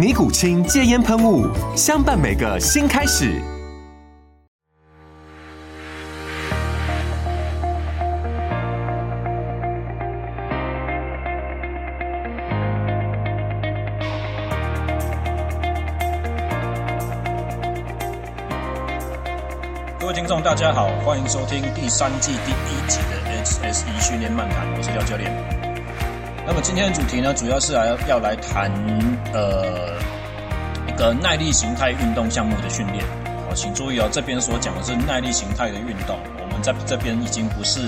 尼古清戒烟喷雾，相伴每个新开始。各位听众，大家好，欢迎收听第三季第一集的 SSE 训练漫谈，我是廖教练。那么今天的主题呢，主要是来要来谈呃一个耐力形态运动项目的训练。好，请注意哦，这边所讲的是耐力形态的运动。我们在这边已经不是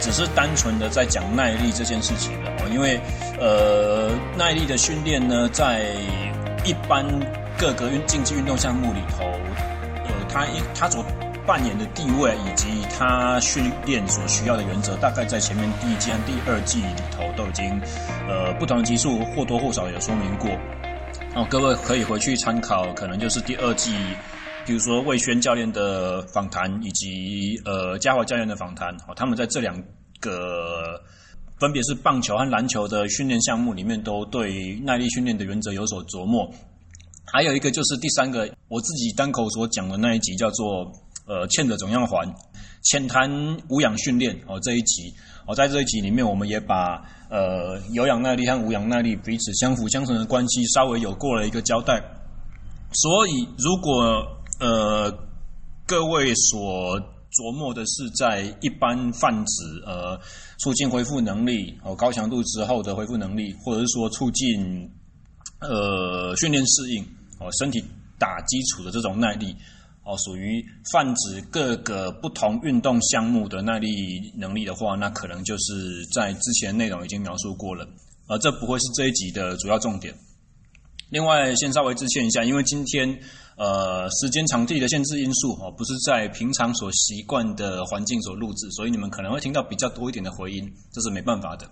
只是单纯的在讲耐力这件事情了，因为呃耐力的训练呢，在一般各个运竞技运动项目里头，呃，它一它所扮演的地位以及他训练所需要的原则，大概在前面第一季和第二季里头都已经，呃，不同的集数或多或少有说明过。哦，各位可以回去参考，可能就是第二季，比如说魏轩教练的访谈以及呃嘉华教练的访谈，哦，他们在这两个分别是棒球和篮球的训练项目里面，都对耐力训练的原则有所琢磨。还有一个就是第三个，我自己单口所讲的那一集叫做。呃，欠的怎样还，浅谈无氧训练哦。这一集哦，在这一集里面，我们也把呃有氧耐力和无氧耐力彼此相辅相成的关系稍微有过了一个交代。所以，如果呃各位所琢磨的是在一般泛指呃促进恢复能力哦，高强度之后的恢复能力，或者是说促进呃训练适应哦，身体打基础的这种耐力。哦，属于泛指各个不同运动项目的耐力能力的话，那可能就是在之前内容已经描述过了，而这不会是这一集的主要重点。另外，先稍微致歉一下，因为今天呃时间场地的限制因素哦，不是在平常所习惯的环境所录制，所以你们可能会听到比较多一点的回音，这是没办法的。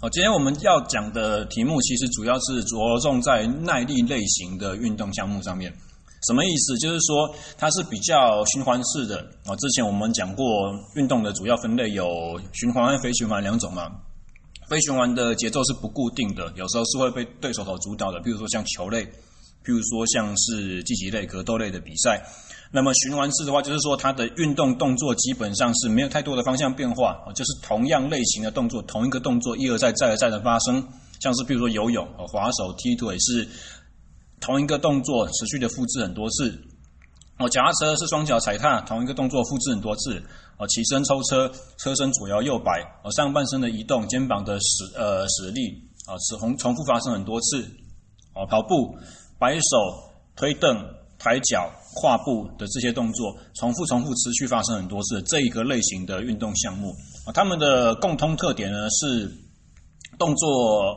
好，今天我们要讲的题目其实主要是着重在耐力类型的运动项目上面。什么意思？就是说它是比较循环式的啊。之前我们讲过，运动的主要分类有循环和非循环两种嘛。非循环的节奏是不固定的，有时候是会被对手所主导的，比如说像球类，譬如说像是竞技类、格斗类的比赛。那么循环式的话，就是说它的运动动作基本上是没有太多的方向变化，就是同样类型的动作，同一个动作一而再、再而再的发生。像是譬如说游泳、划手、踢腿是。同一个动作持续的复制很多次，哦，脚踏车是双脚踩踏，同一个动作复制很多次，哦，起身抽车，车身左摇右摆，哦，上半身的移动，肩膀的使呃使力，啊，重重复发生很多次，哦，跑步，摆手，推凳，抬脚，跨步的这些动作，重复重复持续发生很多次，这一个类型的运动项目，啊，他们的共通特点呢是动作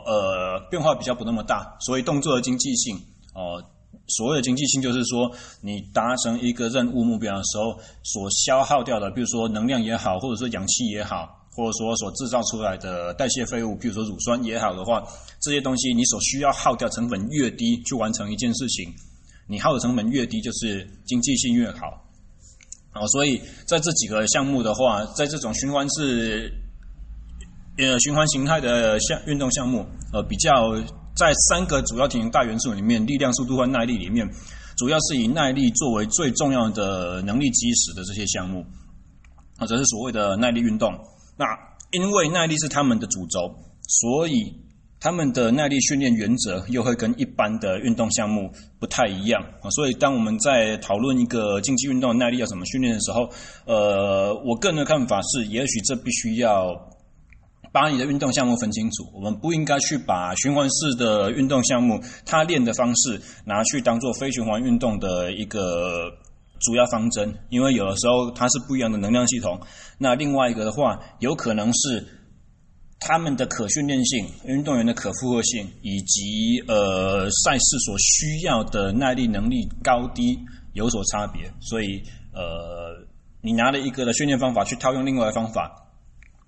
呃变化比较不那么大，所以动作的经济性。哦，所谓的经济性就是说，你达成一个任务目标的时候，所消耗掉的，比如说能量也好，或者说氧气也好，或者说所制造出来的代谢废物，比如说乳酸也好的话，这些东西你所需要耗掉成本越低，去完成一件事情，你耗的成本越低，就是经济性越好。哦，所以在这几个项目的话，在这种循环式呃循环形态的项运动项目，呃比较。在三个主要体型大元素里面，力量、速度和耐力里面，主要是以耐力作为最重要的能力基石的这些项目，啊，这是所谓的耐力运动。那因为耐力是他们的主轴，所以他们的耐力训练原则又会跟一般的运动项目不太一样啊，所以当我们在讨论一个竞技运动耐力要怎么训练的时候，呃，我个人的看法是，也许这必须要把你的运动项目分清楚。我们不应该去把循环式的运动项目，它练的方式拿去当做非循环运动的一个主要方针，因为有的时候它是不一样的能量系统。那另外一个的话，有可能是。他们的可训练性、运动员的可负荷性，以及呃赛事所需要的耐力能力高低有所差别，所以呃，你拿了一个的训练方法去套用另外的方法，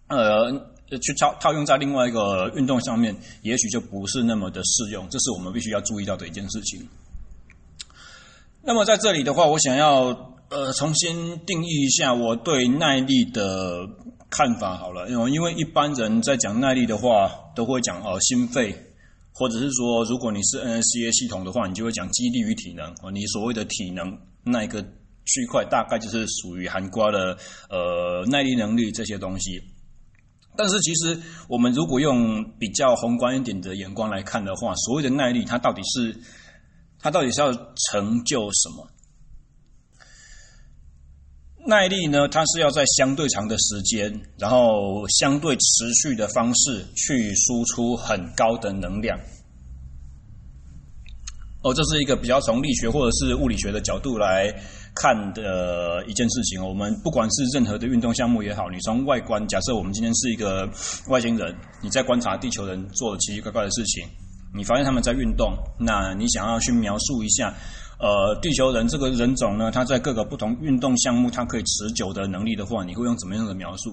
呃，去套套用在另外一个运动上面，也许就不是那么的适用，这是我们必须要注意到的一件事情。那么在这里的话，我想要呃重新定义一下我对耐力的。看法好了，因为因为一般人在讲耐力的话，都会讲哦心肺，或者是说，如果你是 NSCA 系统的话，你就会讲肌力与体能。你所谓的体能那一个区块，大概就是属于涵盖了呃耐力能力这些东西。但是其实我们如果用比较宏观一点的眼光来看的话，所谓的耐力，它到底是它到底是要成就什么？耐力呢，它是要在相对长的时间，然后相对持续的方式去输出很高的能量。哦，这是一个比较从力学或者是物理学的角度来看的一件事情。我们不管是任何的运动项目也好，你从外观，假设我们今天是一个外星人，你在观察地球人做奇奇怪怪的事情，你发现他们在运动，那你想要去描述一下。呃，地球人这个人种呢，他在各个不同运动项目，他可以持久的能力的话，你会用怎么样的描述？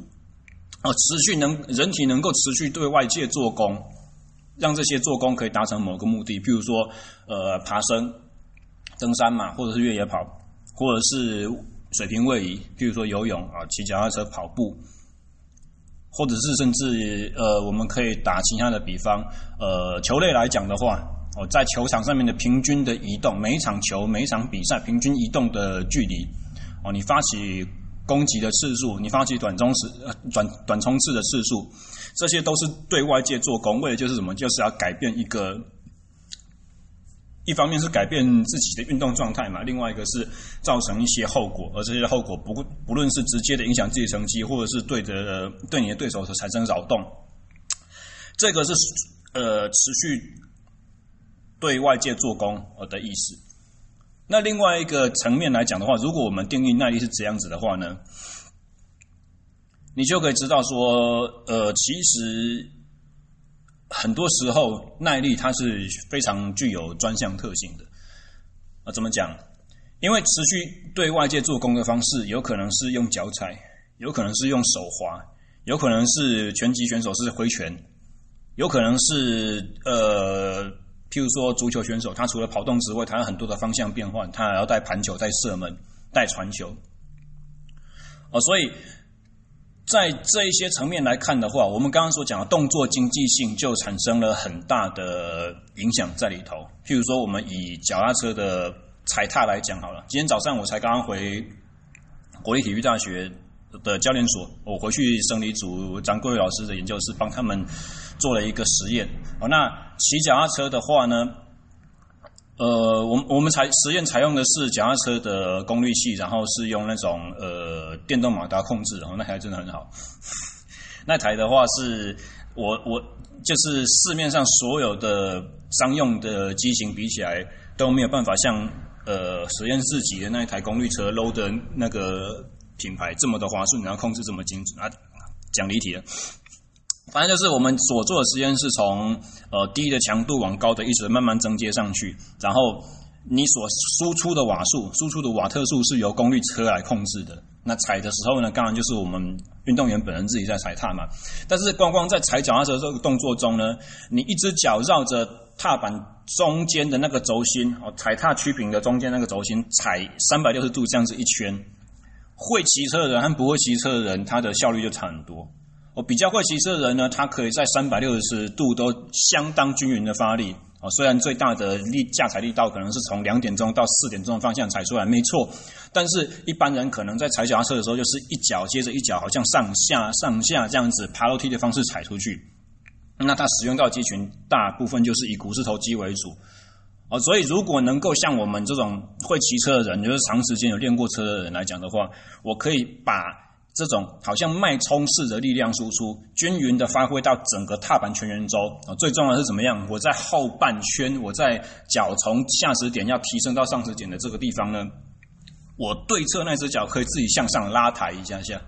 哦，持续能人体能够持续对外界做功，让这些做功可以达成某个目的，譬如说，呃，爬升、登山嘛，或者是越野跑，或者是水平位移，譬如说游泳啊、骑脚踏车、跑步，或者是甚至呃，我们可以打其他的比方，呃，球类来讲的话。哦，在球场上面的平均的移动，每一场球、每一场比赛平均移动的距离，哦，你发起攻击的次数，你发起短冲时、呃短短冲刺的次数，这些都是对外界做功，为的就是什么？就是要改变一个，一方面是改变自己的运动状态嘛，另外一个是造成一些后果，而这些后果不不论是直接的影响自己成绩，或者是对的对你的对手所产生扰动，这个是呃持续。对外界做功的意思。那另外一个层面来讲的话，如果我们定义耐力是这样子的话呢，你就可以知道说，呃，其实很多时候耐力它是非常具有专项特性的。啊，怎么讲？因为持续对外界做功的方式，有可能是用脚踩，有可能是用手滑，有可能是拳击选手是挥拳，有可能是呃。譬如说，足球选手他除了跑动之外，他有很多的方向变换，他还要带盘球、带射门、带传球。哦，所以在这一些层面来看的话，我们刚刚所讲的动作经济性就产生了很大的影响在里头。譬如说，我们以脚踏车的踩踏来讲好了，今天早上我才刚刚回国立体育大学的教练所，我回去生理组张桂伟老师的研究室帮他们。做了一个实验，哦，那骑脚踏车的话呢，呃，我我们采实验采用的是脚踏车的功率器，然后是用那种呃电动马达控制，然哦，那台真的很好。那台的话是我我就是市面上所有的商用的机型比起来都没有办法像呃实验室级的那一台功率车 low 的那个品牌这么的滑顺，然后控制这么精准啊，讲离题了。反正就是我们所做的实验是从呃低的强度往高的一直慢慢增阶上去，然后你所输出的瓦数、输出的瓦特数是由功率车来控制的。那踩的时候呢，当然就是我们运动员本人自己在踩踏嘛。但是光光在踩脚踏车这个动作中呢，你一只脚绕着踏板中间的那个轴心哦，踩踏曲柄的中间那个轴心踩三百六十度这样子一圈，会骑车的人和不会骑车的人，他的效率就差很多。我比较会骑车的人呢，他可以在三百六十度都相当均匀的发力啊。虽然最大的力驾踩力道可能是从两点钟到四点钟的方向踩出来，没错。但是一般人可能在踩脚踏车的时候，就是一脚接着一脚，好像上下上下这样子爬楼梯的方式踩出去。那它使用到肌群大部分就是以股四头肌为主。哦，所以如果能够像我们这种会骑车的人，就是长时间有练过车的人来讲的话，我可以把这种好像脉冲式的力量输出，均匀的发挥到整个踏板全圆周。啊，最重要的是怎么样？我在后半圈，我在脚从下始点要提升到上始点的这个地方呢，我对侧那只脚可以自己向上拉抬一下下。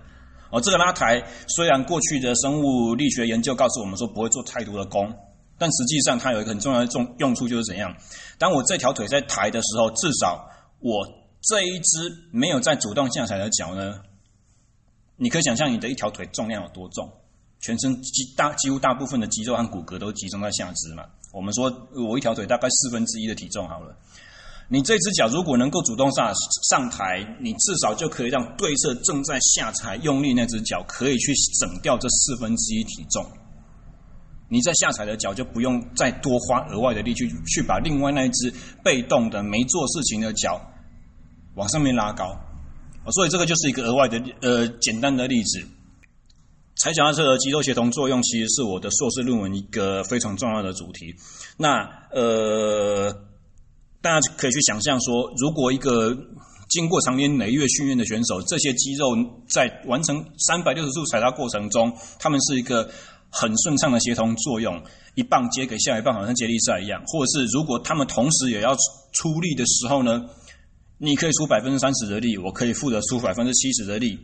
哦，这个拉抬虽然过去的生物力学研究告诉我们说不会做太多的功。但实际上，它有一个很重要的重用处，就是怎样？当我这条腿在抬的时候，至少我这一只没有在主动下踩的脚呢，你可以想象你的一条腿重量有多重？全身几大几乎大部分的肌肉和骨骼都集中在下肢嘛。我们说我一条腿大概四分之一的体重好了，你这只脚如果能够主动上上抬，你至少就可以让对侧正在下踩用力那只脚可以去省掉这四分之一体重。你在下踩的脚就不用再多花额外的力去去把另外那一只被动的没做事情的脚往上面拉高，所以这个就是一个额外的呃简单的例子。踩脚踏车的肌肉协同作用其实是我的硕士论文一个非常重要的主题。那呃，大家可以去想象说，如果一个经过长年累月训练的选手，这些肌肉在完成三百六十度踩踏过程中，他们是一个。很顺畅的协同作用，一棒接给下一棒，好像接力赛一样。或者是如果他们同时也要出力的时候呢，你可以出百分之三十的力，我可以负责出百分之七十的力。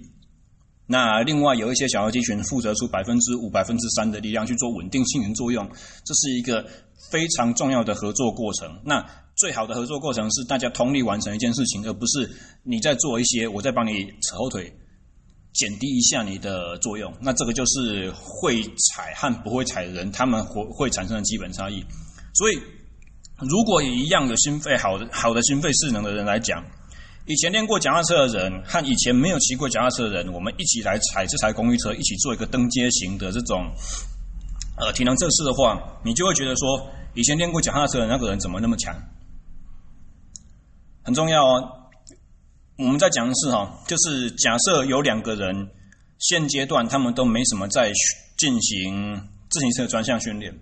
那另外有一些小的肌群负责出百分之五、百分之三的力量去做稳定性能作用，这是一个非常重要的合作过程。那最好的合作过程是大家通力完成一件事情，而不是你在做一些，我在帮你扯后腿。减低一下你的作用，那这个就是会踩和不会踩的人，他们会会产生的基本差异。所以，如果以一样的心肺好的好的心肺势能的人来讲，以前练过脚踏车的人和以前没有骑过脚踏车的人，我们一起来踩这台公寓车，一起做一个登阶型的这种呃体能测试的话，你就会觉得说，以前练过脚踏车的那个人怎么那么强？很重要哦。我们在讲的是哈，就是假设有两个人，现阶段他们都没什么在进行自行车专项训练，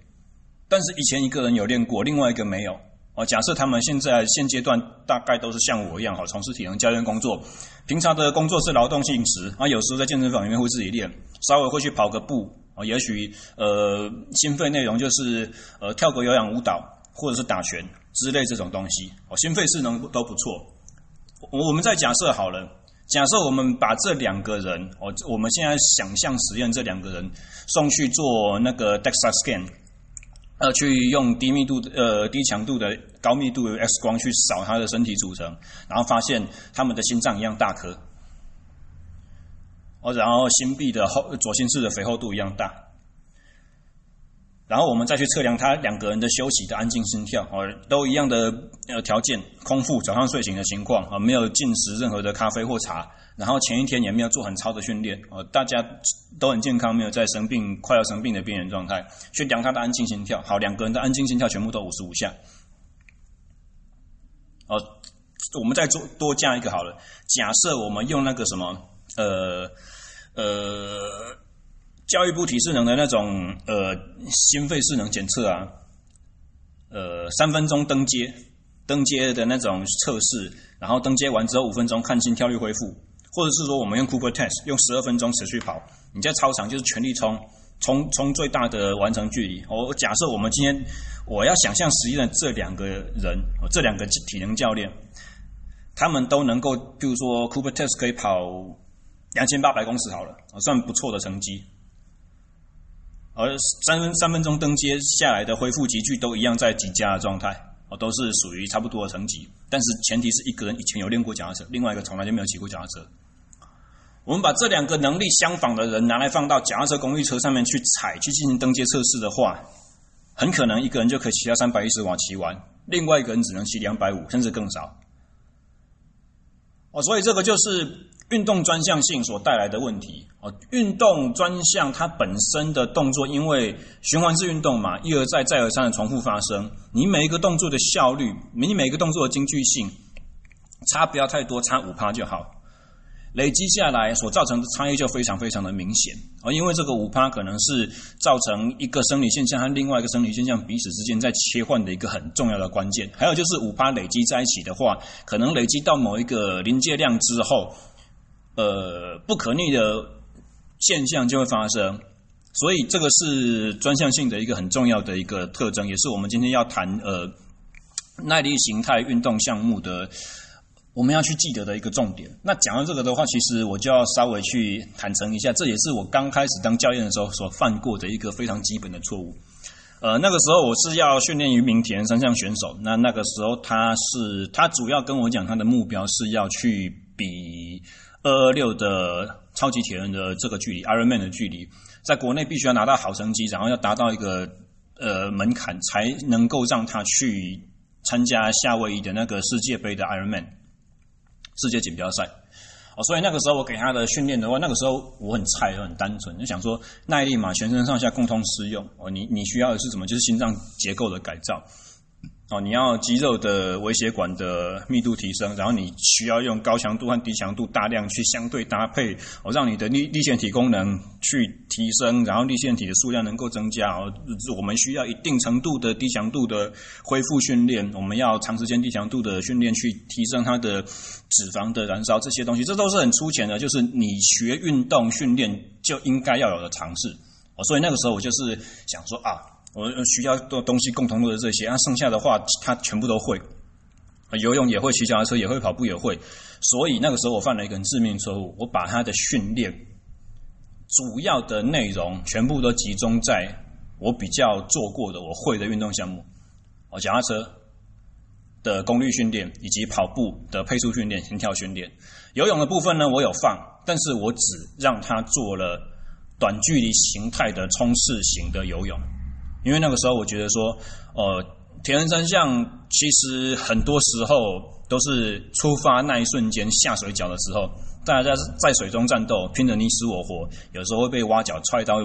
但是以前一个人有练过，另外一个没有。哦，假设他们现在现阶段大概都是像我一样哈，从事体能教练工作，平常的工作是劳动性质啊，有时候在健身房里面会自己练，稍微会去跑个步啊，也许呃心肺内容就是呃跳个有氧舞蹈或者是打拳之类这种东西，哦，心肺是能都不错。我我们再假设好了，假设我们把这两个人，哦，我们现在想象实验这两个人送去做那个 DEXA scan，呃，去用低密度呃低强度的高密度的 X 光去扫他的身体组成，然后发现他们的心脏一样大颗，哦，然后心壁的厚左心室的肥厚度一样大。然后我们再去测量他两个人的休息的安静心跳，哦，都一样的呃条件，空腹早上睡醒的情况，啊，没有进食任何的咖啡或茶，然后前一天也没有做很超的训练，哦，大家都很健康，没有在生病快要生病的边缘状态，去量他的安静心跳，好，两个人的安静心跳全部都五十五下，哦，我们再做多加一个好了，假设我们用那个什么，呃，呃。教育部体适能的那种呃心肺适能检测啊，呃三分钟登阶登阶的那种测试，然后登阶完之后五分钟看心跳率恢复，或者是说我们用 Cooper Test 用十二分钟持续跑，你在操场就是全力冲冲冲最大的完成距离。我假设我们今天我要想象实验的这两个人，这两个体能教练，他们都能够，比如说 Cooper Test 可以跑两千八百公尺好了，算不错的成绩。而三分三分钟登阶下来的恢复级距都一样在几加的状态，哦，都是属于差不多的成绩。但是前提是一个人以前有练过脚踏车，另外一个从来就没有骑过脚踏车。我们把这两个能力相仿的人拿来放到脚踏车、公寓车上面去踩，去进行登阶测试的话，很可能一个人就可以骑到三百一十瓦骑完，另外一个人只能骑两百五，甚至更少。哦，所以这个就是。运动专项性所带来的问题哦，运动专项它本身的动作，因为循环式运动嘛，一而再再而三的重复发生，你每一个动作的效率，你每一个动作的精确性，差不要太多，差五趴就好。累积下来所造成的差异就非常非常的明显啊，因为这个五趴可能是造成一个生理现象和另外一个生理现象彼此之间在切换的一个很重要的关键。还有就是五趴累积在一起的话，可能累积到某一个临界量之后，呃，不可逆的现象就会发生。所以这个是专项性的一个很重要的一个特征，也是我们今天要谈呃耐力形态运动项目的我们要去记得的一个重点。那讲到这个的话，其实我就要稍微去坦诚一下，这也是我刚开始当教练的时候所犯过的一个非常基本的错误。呃，那个时候我是要训练于明田三项选手，那那个时候他是他主要跟我讲他的目标是要去比二二六的超级铁人的这个距离，Ironman 的距离。在国内必须要拿到好成绩，然后要达到一个呃门槛，才能够让他去参加夏威夷的那个世界杯的 Ironman 世界锦标赛。哦，所以那个时候我给他的训练的话，那个时候我很菜，很单纯，就想说耐力嘛，全身上下共同适用。哦，你你需要的是什么？就是心脏结构的改造。哦，你要肌肉的微血管的密度提升，然后你需要用高强度和低强度大量去相对搭配，哦，让你的粒粒线体功能去提升，然后粒线体的数量能够增加。哦，我们需要一定程度的低强度的恢复训练，我们要长时间低强度的训练去提升它的脂肪的燃烧，这些东西，这都是很粗浅的，就是你学运动训练就应该要有的尝试。哦，所以那个时候我就是想说啊。我需要的东西共同都是这些，那剩下的话他全部都会，游泳也会，骑脚踏车也会，跑步也会。所以那个时候我犯了一个致命错误，我把他的训练主要的内容全部都集中在我比较做过的、我会的运动项目，哦，脚踏车的功率训练，以及跑步的配速训练、心跳训练。游泳的部分呢，我有放，但是我只让他做了短距离形态的冲刺型的游泳。因为那个时候，我觉得说，呃，铁人三项其实很多时候都是出发那一瞬间下水脚的时候，大家在水中战斗，拼得你死我活，有时候会被挖脚踹到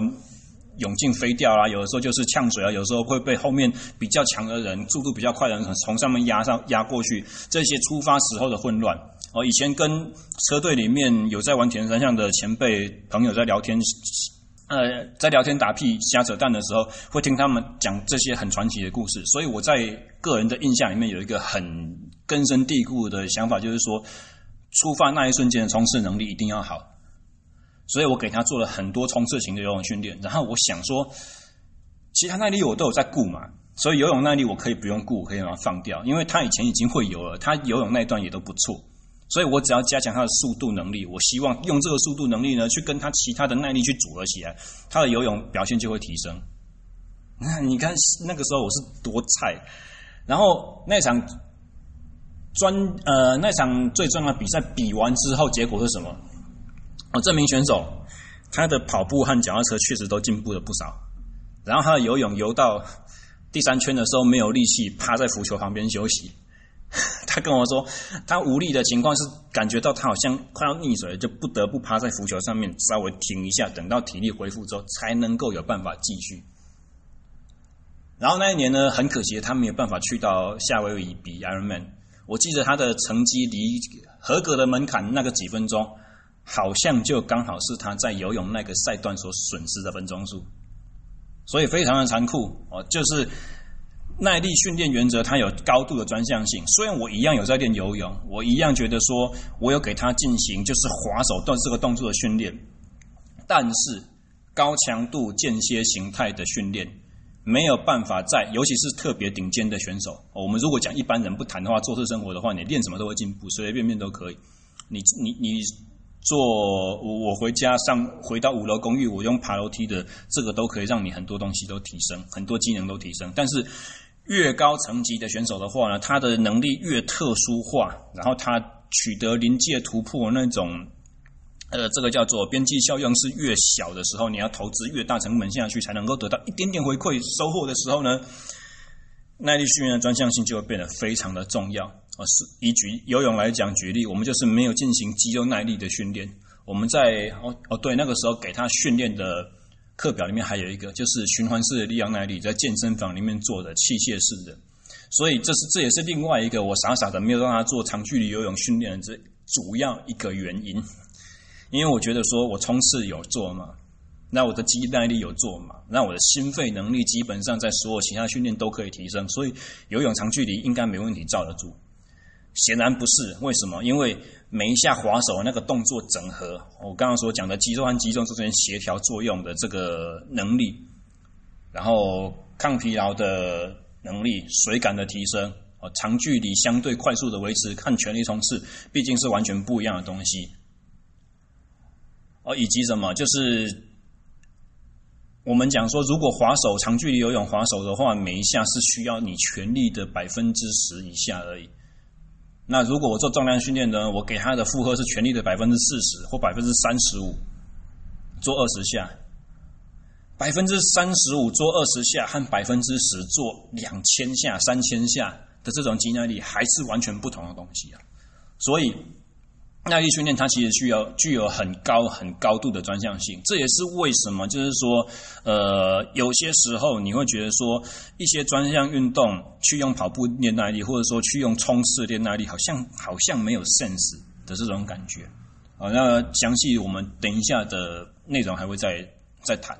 泳镜飞掉啦，有的时候就是呛水啊，有时候会被后面比较强的人、速度比较快的人从上面压上压过去，这些出发时候的混乱。哦，以前跟车队里面有在玩铁人三项的前辈朋友在聊天。呃，在聊天打屁瞎扯淡的时候，会听他们讲这些很传奇的故事，所以我在个人的印象里面有一个很根深蒂固的想法，就是说，出发那一瞬间的冲刺能力一定要好。所以我给他做了很多冲刺型的游泳训练，然后我想说，其他耐力我都有在顾嘛，所以游泳耐力我可以不用顾，可以把它放掉，因为他以前已经会游了，他游泳那一段也都不错。所以我只要加强他的速度能力，我希望用这个速度能力呢，去跟他其他的耐力去组合起来，他的游泳表现就会提升。你看那个时候我是多菜，然后那场专呃那场最重要的比赛比完之后，结果是什么？哦，这名选手他的跑步和脚踏车确实都进步了不少，然后他的游泳游到第三圈的时候没有力气，趴在浮球旁边休息。他跟我说，他无力的情况是感觉到他好像快要溺水，就不得不趴在浮球上面稍微停一下，等到体力恢复之后，才能够有办法继续。然后那一年呢，很可惜他没有办法去到夏威夷比 Ironman。我记得他的成绩离合格的门槛那个几分钟，好像就刚好是他在游泳那个赛段所损失的分钟数，所以非常的残酷哦，就是。耐力训练原则，它有高度的专项性。虽然我一样有在练游泳，我一样觉得说，我有给他进行就是划手段这个动作的训练，但是高强度间歇形态的训练没有办法在，尤其是特别顶尖的选手。我们如果讲一般人不谈的话，做事生活的话，你练什么都会进步，随随便便都可以。你你你做我回家上回到五楼公寓，我用爬楼梯的这个都可以让你很多东西都提升，很多技能都提升，但是。越高层级的选手的话呢，他的能力越特殊化，然后他取得临界突破那种，呃，这个叫做边际效用是越小的时候，你要投资越大成本下去，才能够得到一点点回馈收获的时候呢，耐力训练的专项性就会变得非常的重要。呃，是以举游泳来讲举例，我们就是没有进行肌肉耐力的训练，我们在哦哦对，那个时候给他训练的。课表里面还有一个，就是循环式的力量耐力，在健身房里面做的器械式的，所以这是这也是另外一个我傻傻的没有让他做长距离游泳训练的这主要一个原因。因为我觉得说我冲刺有做嘛，那我的肌耐力有做嘛，那我的心肺能力基本上在所有其他训练都可以提升，所以游泳长距离应该没问题罩得住。显然不是，为什么？因为每一下划手那个动作整合，我刚刚所讲的肌肉和肌肉之间协调作用的这个能力，然后抗疲劳的能力、水感的提升，哦，长距离相对快速的维持，看全力冲刺，毕竟是完全不一样的东西。哦，以及什么？就是我们讲说，如果划手长距离游泳划手的话，每一下是需要你全力的百分之十以下而已。那如果我做重量训练呢？我给他的负荷是全力的百分之四十或百分之三十五，做二十下。百分之三十五做二十下和百分之十做两千下、三千下的这种肌耐力还是完全不同的东西啊！所以。耐力训练它其实需要具有很高很高度的专项性，这也是为什么就是说，呃，有些时候你会觉得说，一些专项运动去用跑步练耐力，或者说去用冲刺练耐力，好像好像没有 sense 的这种感觉。好，那详细我们等一下的内容还会再再谈。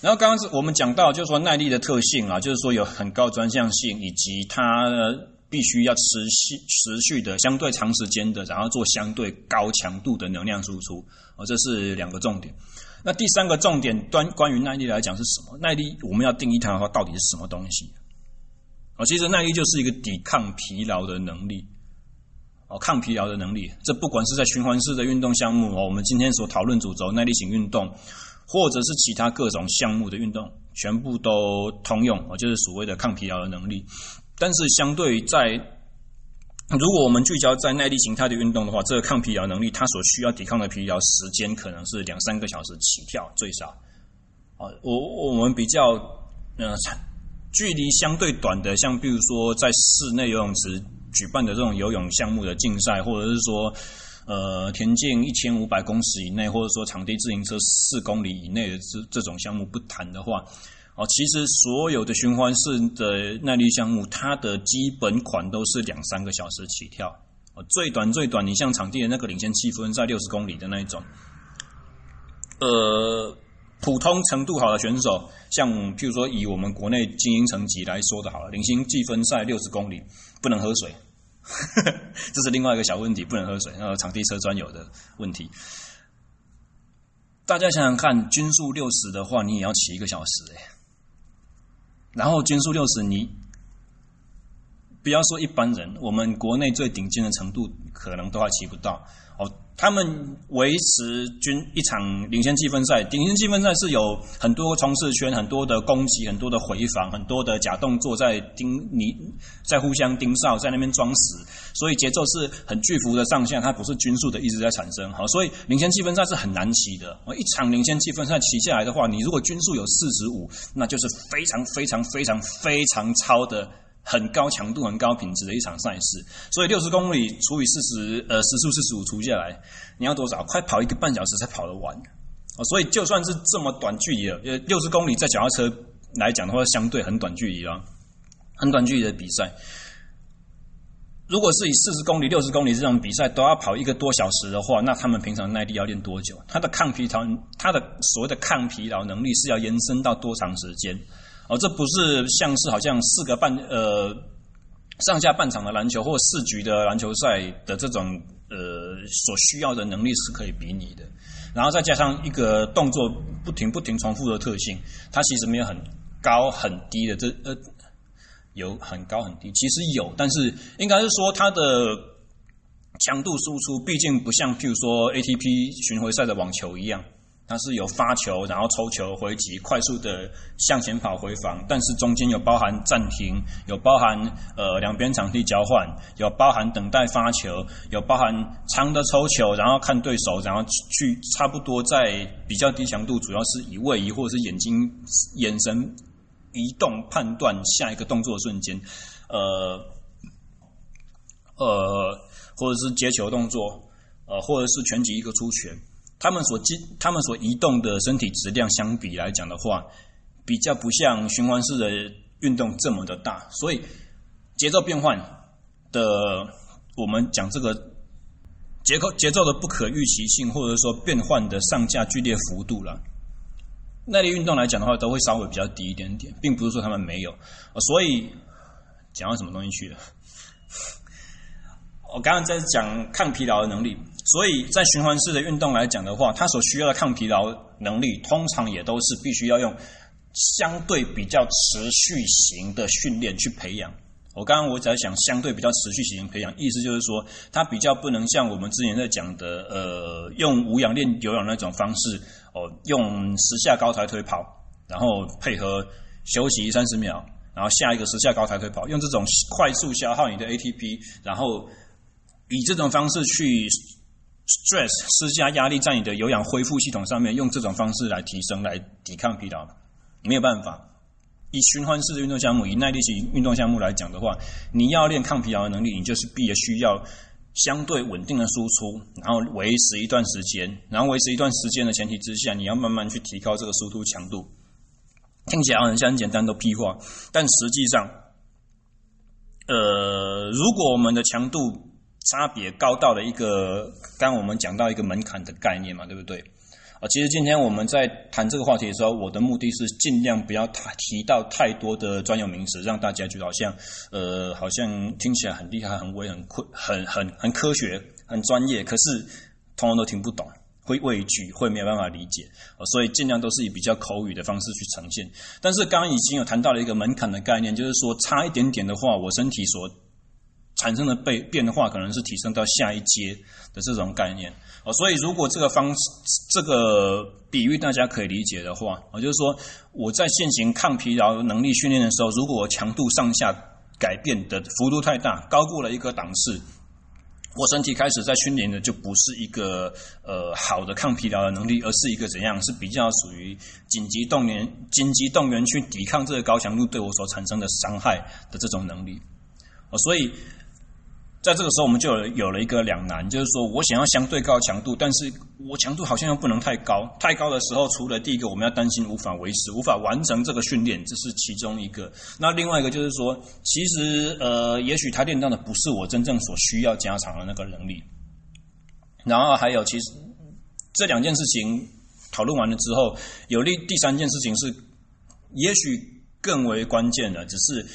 然后刚刚是我们讲到，就是说耐力的特性啊，就是说有很高专项性，以及它。必须要持续、持续的、相对长时间的，然后做相对高强度的能量输出，哦，这是两个重点。那第三个重点，端关于耐力来讲是什么？耐力我们要定义它的话，到底是什么东西？哦，其实耐力就是一个抵抗疲劳的能力，哦，抗疲劳的能力。这不管是在循环式的运动项目哦，我们今天所讨论主轴耐力型运动，或者是其他各种项目的运动，全部都通用，哦，就是所谓的抗疲劳的能力。但是，相对在，如果我们聚焦在耐力形态的运动的话，这个抗疲劳能力，它所需要抵抗的疲劳时间可能是两三个小时起跳最少。啊，我我们比较呃距离相对短的，像比如说在室内游泳池举办的这种游泳项目的竞赛，或者是说呃田径一千五百公尺以内，或者说场地自行车四公里以内的这这种项目不谈的话。哦，其实所有的循环式的耐力项目，它的基本款都是两三个小时起跳。哦，最短最短，你像场地的那个领先积分赛六十公里的那一种，呃，普通程度好的选手，像譬如说以我们国内精英层级来说的好了，领先积分赛六十公里不能喝水，这是另外一个小问题，不能喝水，那个场地车专有的问题。大家想想看，均速六十的话，你也要骑一个小时哎。然后均速六十，你不要说一般人，我们国内最顶尖的程度可能都还骑不到。他们维持均一场领先积分赛，领先积分赛是有很多冲刺圈、很多的攻击、很多的回防、很多的假动作在盯你，在互相盯梢，在那边装死，所以节奏是很巨幅的上下，它不是均速的一直在产生。好，所以领先积分赛是很难骑的。一场领先积分赛骑下来的话，你如果均速有四十五，那就是非常非常非常非常超的。很高强度、很高品质的一场赛事，所以六十公里除以四十，呃，时速四十五除下来，你要多少？快跑一个半小时才跑得完哦。所以就算是这么短距离的，呃，六十公里在脚踏车来讲的话，相对很短距离了，很短距离的比赛。如果是以四十公里、六十公里这种比赛都要跑一个多小时的话，那他们平常耐力要练多久？他的抗疲劳，他的所谓的抗疲劳能力是要延伸到多长时间？哦，这不是像是好像四个半呃上下半场的篮球或四局的篮球赛的这种呃所需要的能力是可以比拟的，然后再加上一个动作不停不停重复的特性，它其实没有很高很低的这呃有很高很低，其实有，但是应该是说它的强度输出毕竟不像譬如说 ATP 巡回赛的网球一样。它是有发球，然后抽球回击，快速的向前跑回防，但是中间有包含暂停，有包含呃两边场地交换，有包含等待发球，有包含长的抽球，然后看对手，然后去差不多在比较低强度，主要是以位移或者是眼睛眼神移动判断下一个动作的瞬间，呃呃或者是接球动作，呃或者是拳击一个出拳。他们所机，他们所移动的身体质量相比来讲的话，比较不像循环式的运动这么的大，所以节奏变换的我们讲这个结构节奏的不可预期性，或者说变换的上下剧烈幅度了。耐力运动来讲的话，都会稍微比较低一点点，并不是说他们没有。所以讲到什么东西去了？我刚刚在讲抗疲劳的能力，所以在循环式的运动来讲的话，它所需要的抗疲劳能力，通常也都是必须要用相对比较持续型的训练去培养。我刚刚我在想，相对比较持续型培养，意思就是说，它比较不能像我们之前在讲的，呃，用无氧练有氧那种方式，哦，用十下高抬腿跑，然后配合休息三十秒，然后下一个十下高抬腿跑，用这种快速消耗你的 ATP，然后。以这种方式去 stress 施加压力在你的有氧恢复系统上面，用这种方式来提升、来抵抗疲劳，没有办法。以循环式的运动项目，以耐力型运动项目来讲的话，你要练抗疲劳的能力，你就是必须要相对稳定的输出，然后维持一段时间，然后维持一段时间的前提之下，你要慢慢去提高这个输出强度。听起来好像很简单的屁话，但实际上，呃，如果我们的强度差别高到了一个，刚我们讲到一个门槛的概念嘛，对不对？啊，其实今天我们在谈这个话题的时候，我的目的是尽量不要太提到太多的专有名词，让大家觉得好像，呃，好像听起来很厉害、很威、很科、很很很科学、很专业，可是通通都听不懂，会畏惧，会没有办法理解。所以尽量都是以比较口语的方式去呈现。但是刚刚已经有谈到了一个门槛的概念，就是说差一点点的话，我身体所产生的被变化可能是提升到下一阶的这种概念哦，所以如果这个方式这个比喻大家可以理解的话，我就是说我在进行抗疲劳能力训练的时候，如果强度上下改变的幅度太大，高过了一个档次，我身体开始在训练的就不是一个呃好的抗疲劳的能力，而是一个怎样是比较属于紧急动员紧急动员去抵抗这个高强度对我所产生的伤害的这种能力哦，所以。在这个时候，我们就有有了一个两难，就是说我想要相对高强度，但是我强度好像又不能太高。太高的时候，除了第一个我们要担心无法维持、无法完成这个训练，这是其中一个。那另外一个就是说，其实呃，也许他练到的不是我真正所需要加强的那个能力。然后还有，其实这两件事情讨论完了之后，有利第三件事情是，也许更为关键的，只是。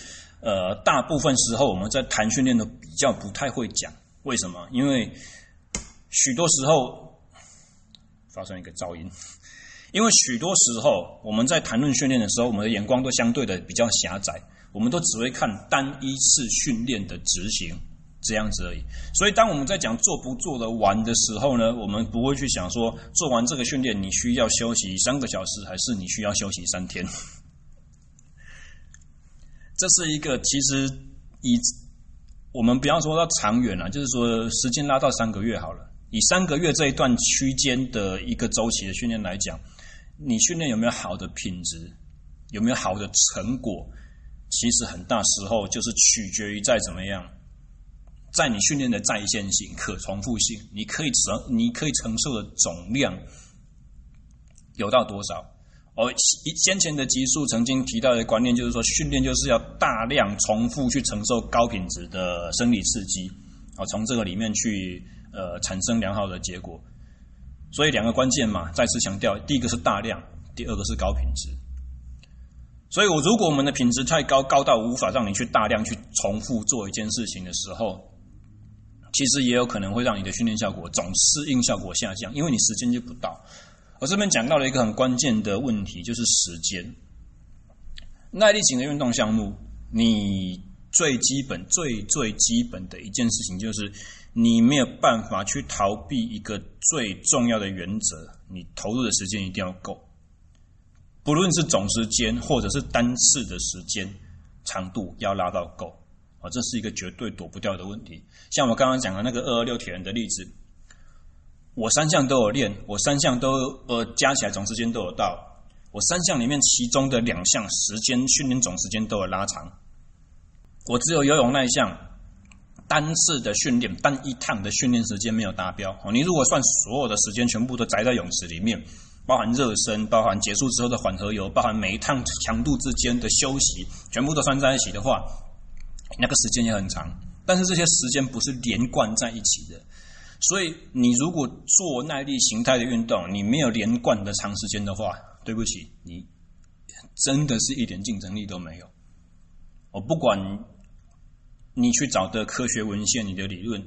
呃，大部分时候我们在谈训练的比较不太会讲，为什么？因为许多时候发生一个噪音，因为许多时候我们在谈论训练的时候，我们的眼光都相对的比较狭窄，我们都只会看单一次训练的执行这样子而已。所以，当我们在讲做不做得完的时候呢，我们不会去想说，做完这个训练你需要休息三个小时，还是你需要休息三天。这是一个其实以我们不要说到长远了，就是说时间拉到三个月好了。以三个月这一段区间的一个周期的训练来讲，你训练有没有好的品质，有没有好的成果，其实很大时候就是取决于在怎么样，在你训练的再现性、可重复性，你可以承你可以承受的总量有到多少。哦，先前的集数曾经提到的观念就是说，训练就是要大量重复去承受高品质的生理刺激，啊，从这个里面去呃产生良好的结果。所以两个关键嘛，再次强调，第一个是大量，第二个是高品质。所以我如果我们的品质太高，高到无法让你去大量去重复做一件事情的时候，其实也有可能会让你的训练效果总适应效果下降，因为你时间就不到。我这边讲到了一个很关键的问题，就是时间。耐力型的运动项目，你最基本、最最基本的一件事情，就是你没有办法去逃避一个最重要的原则：你投入的时间一定要够，不论是总时间或者是单次的时间长度，要拉到够啊！这是一个绝对躲不掉的问题。像我刚刚讲的那个二二六铁人的例子。我三项都有练，我三项都呃加起来总时间都有到。我三项里面其中的两项时间训练总时间都有拉长。我只有游泳那一项单次的训练单一趟的训练时间没有达标。哦，你如果算所有的时间全部都宅在泳池里面，包含热身、包含结束之后的缓和游、包含每一趟强度之间的休息，全部都算在一起的话，那个时间也很长。但是这些时间不是连贯在一起的。所以，你如果做耐力形态的运动，你没有连贯的长时间的话，对不起，你真的是一点竞争力都没有。我不管你去找的科学文献，你的理论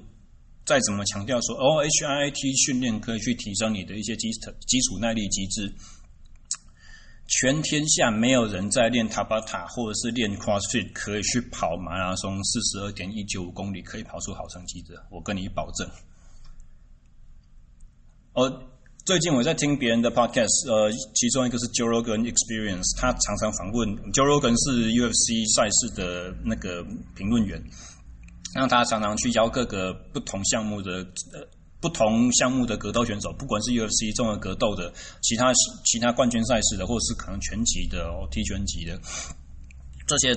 再怎么强调说，哦，HIIT 训练可以去提升你的一些基础基础耐力机制，全天下没有人在练塔巴塔或者是练 CrossFit 可以去跑马拉松四十二点一九公里可以跑出好成绩的，我跟你保证。呃，最近我在听别人的 podcast，呃，其中一个是 Joe Rogan Experience，他常常访问 Joe Rogan 是 UFC 赛事的那个评论员，让他常常去邀各个不同项目的呃不同项目的格斗选手，不管是 UFC 综合格斗的，其他其他冠军赛事的，或者是可能拳击的、哦、踢拳击的这些，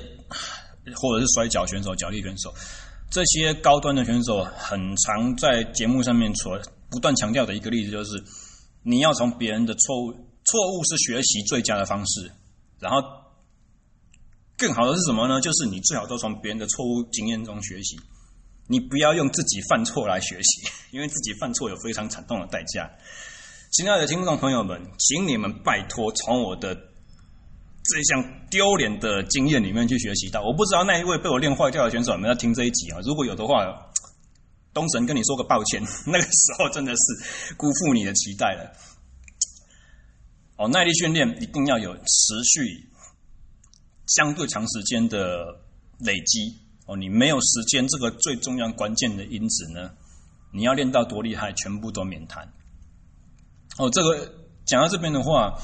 或者是摔跤选手、角力选手，这些高端的选手，很常在节目上面说。不断强调的一个例子就是，你要从别人的错误，错误是学习最佳的方式。然后，更好的是什么呢？就是你最好都从别人的错误经验中学习。你不要用自己犯错来学习，因为自己犯错有非常惨痛的代价。亲爱的听众朋友们，请你们拜托从我的这项丢脸的经验里面去学习到。我不知道那一位被我练坏掉的选手有没有听这一集啊？如果有的话。东神跟你说个抱歉，那个时候真的是辜负你的期待了。哦，耐力训练一定要有持续、相对长时间的累积。哦，你没有时间这个最重要关键的因子呢，你要练到多厉害，全部都免谈。哦，这个讲到这边的话，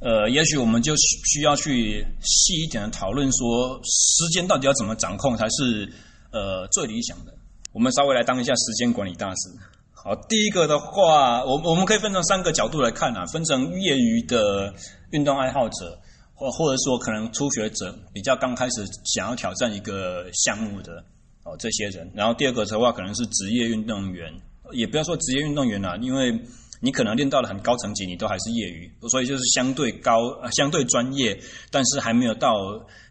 呃，也许我们就需需要去细一点的讨论，说时间到底要怎么掌控才是呃最理想的。我们稍微来当一下时间管理大师。好，第一个的话，我我们可以分成三个角度来看啊，分成业余的运动爱好者，或或者说可能初学者，比较刚开始想要挑战一个项目的哦这些人。然后第二个的话，可能是职业运动员，也不要说职业运动员啦，因为你可能练到了很高层级，你都还是业余，所以就是相对高、相对专业，但是还没有到。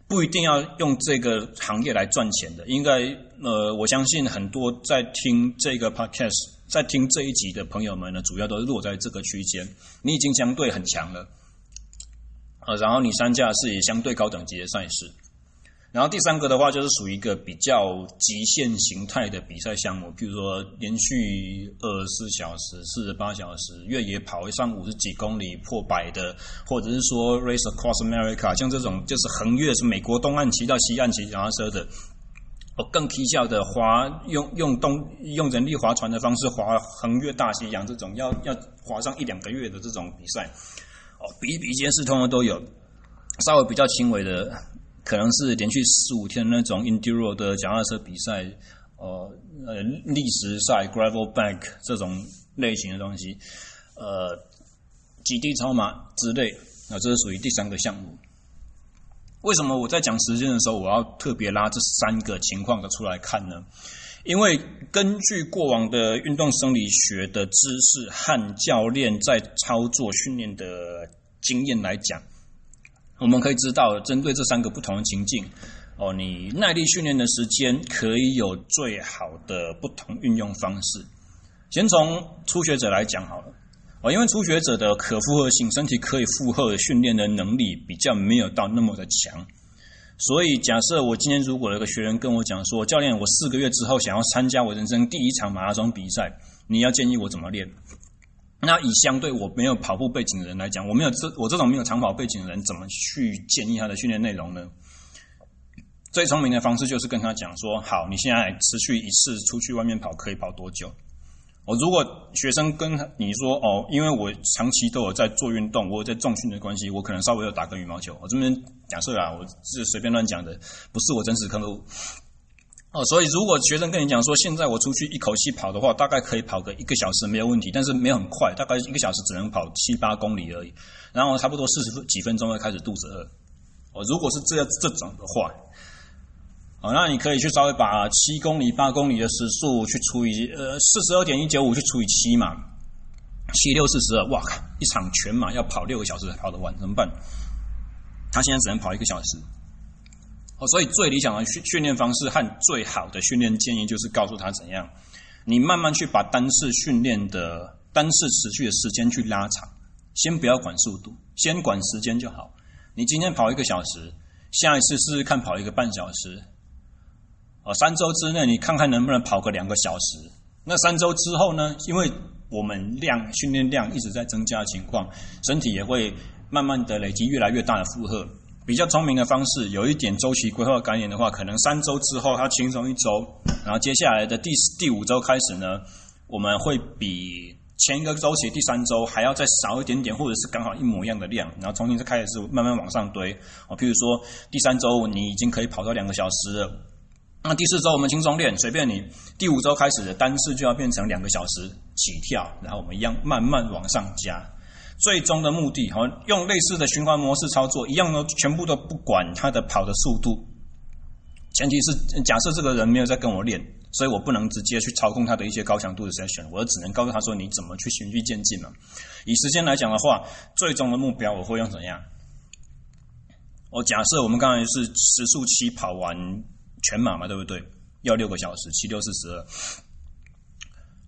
不一定要用这个行业来赚钱的，应该呃，我相信很多在听这个 podcast，在听这一集的朋友们呢，主要都是落在这个区间。你已经相对很强了，呃，然后你参加是以相对高等级的赛事。然后第三个的话，就是属于一个比较极限形态的比赛项目，譬如说连续二十四小时、四十八小时越野跑上五十几公里破百的，或者是说 Race Across America，像这种就是横越是美国东岸骑到西岸骑脚踏车的，哦，更蹊跷的划用用动用人力划船的方式划横越大西洋这种要要划上一两个月的这种比赛，哦，比比皆是，通通都有，稍微比较轻微的。可能是连续十五天那种 enduro 的脚踏车比赛，呃呃，礫石赛 gravel bank 这种类型的东西，呃，极地超马之类，那这是属于第三个项目。为什么我在讲时间的时候，我要特别拉这三个情况的出来看呢？因为根据过往的运动生理学的知识和教练在操作训练的经验来讲。我们可以知道，针对这三个不同的情境，哦，你耐力训练的时间可以有最好的不同运用方式。先从初学者来讲好了，哦，因为初学者的可负荷性，身体可以负荷训练的能力比较没有到那么的强，所以假设我今天如果有个学员跟我讲说，教练，我四个月之后想要参加我人生第一场马拉松比赛，你要建议我怎么练？那以相对我没有跑步背景的人来讲，我没有这我这种没有长跑背景的人，怎么去建议他的训练内容呢？最聪明的方式就是跟他讲说：好，你现在持续一次出去外面跑可以跑多久？我如果学生跟你说哦，因为我长期都有在做运动，我有在重训的关系，我可能稍微有打个羽毛球。我这边假设啊，我是随便乱讲的，不是我真实客户。哦，所以如果学生跟你讲说，现在我出去一口气跑的话，大概可以跑个一个小时没有问题，但是没有很快，大概一个小时只能跑七八公里而已，然后差不多四十几分钟会开始肚子饿。哦，如果是这这种的话，哦，那你可以去稍微把七公里、八公里的时速去除以呃四十二点一九五去除以七嘛，七六四十二，哇靠，一场全马要跑六个小时才跑得完，怎么办？他现在只能跑一个小时。哦，所以最理想的训训练方式和最好的训练建议就是告诉他怎样，你慢慢去把单次训练的单次持续的时间去拉长，先不要管速度，先管时间就好。你今天跑一个小时，下一次试试看跑一个半小时，哦，三周之内你看看能不能跑个两个小时。那三周之后呢？因为我们量训练量一直在增加的情况，身体也会慢慢的累积越来越大的负荷。比较聪明的方式，有一点周期规划概念的话，可能三周之后它轻松一周，然后接下来的第第五周开始呢，我们会比前一个周期第三周还要再少一点点，或者是刚好一模一样的量，然后重新再开始慢慢往上堆。哦，譬如说第三周你已经可以跑到两个小时了。那第四周我们轻松练，随便你。第五周开始的单次就要变成两个小时起跳，然后我们一样慢慢往上加。最终的目的，好，用类似的循环模式操作，一样呢，全部都不管他的跑的速度。前提是假设这个人没有在跟我练，所以我不能直接去操控他的一些高强度的 session，我只能告诉他说你怎么去循序渐进嘛。以时间来讲的话，最终的目标我会用怎样？我假设我们刚才是时速七跑完。全马嘛，对不对？要六个小时，七六四十二，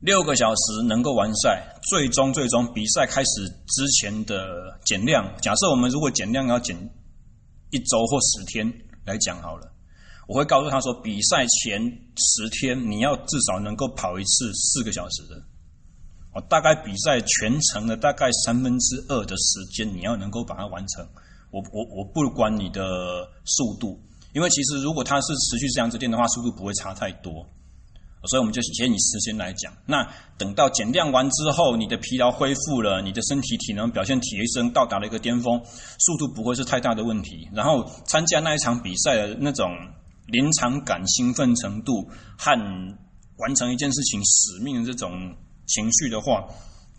六个小时能够完赛。最终，最终比赛开始之前的减量，假设我们如果减量要减一周或十天来讲好了，我会告诉他说，比赛前十天你要至少能够跑一次四个小时的。哦大概比赛全程的大概三分之二的时间你要能够把它完成。我我我不管你的速度。因为其实如果它是持续这样子练的话，速度不会差太多，所以我们就先以时间来讲。那等到减量完之后，你的疲劳恢复了，你的身体体能表现提升，到达了一个巅峰，速度不会是太大的问题。然后参加那一场比赛的那种临场感、兴奋程度和完成一件事情使命的这种情绪的话。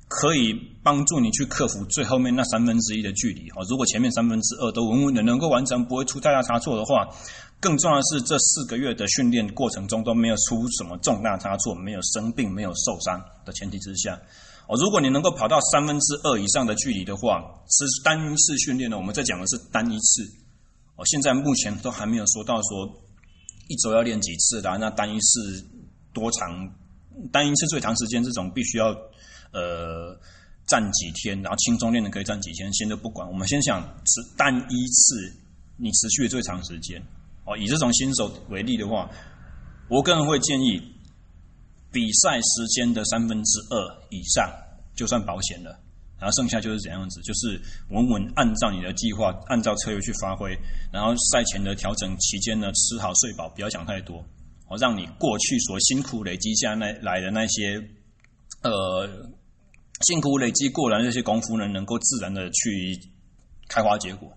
可以帮助你去克服最后面那三分之一的距离哦。如果前面三分之二都稳稳的能够完成，不会出太大差错的话，更重要的是这四个月的训练过程中都没有出什么重大差错，没有生病，没有受伤的前提之下，哦，如果你能够跑到三分之二以上的距离的话，是单一次训练呢？我们在讲的是单一次哦。现在目前都还没有说到说一周要练几次的，那单一次多长？单一次最长时间这种必须要。呃，站几天，然后轻松练的可以站几天，先都不管。我们先想是单一次你持续的最长时间哦。以这种新手为例的话，我个人会建议比赛时间的三分之二以上就算保险了，然后剩下就是怎样子，就是稳稳按照你的计划，按照策略去发挥。然后赛前的调整期间呢，吃好睡饱，不要想太多，哦，让你过去所辛苦累积下来来的那些呃。辛苦累积过来的这些功夫呢，能够自然的去开花结果。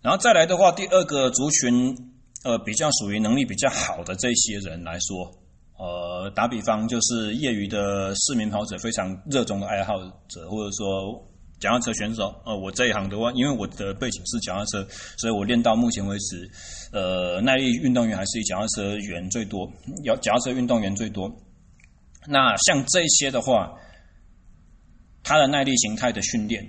然后再来的话，第二个族群，呃，比较属于能力比较好的这些人来说，呃，打比方就是业余的市民跑者，非常热衷的爱好者，或者说脚踏车选手。呃，我这一行的话，因为我的背景是脚踏车，所以我练到目前为止，呃，耐力运动员还是以脚踏车员最多，要脚踏车运动员最多。那像这些的话，它的耐力形态的训练，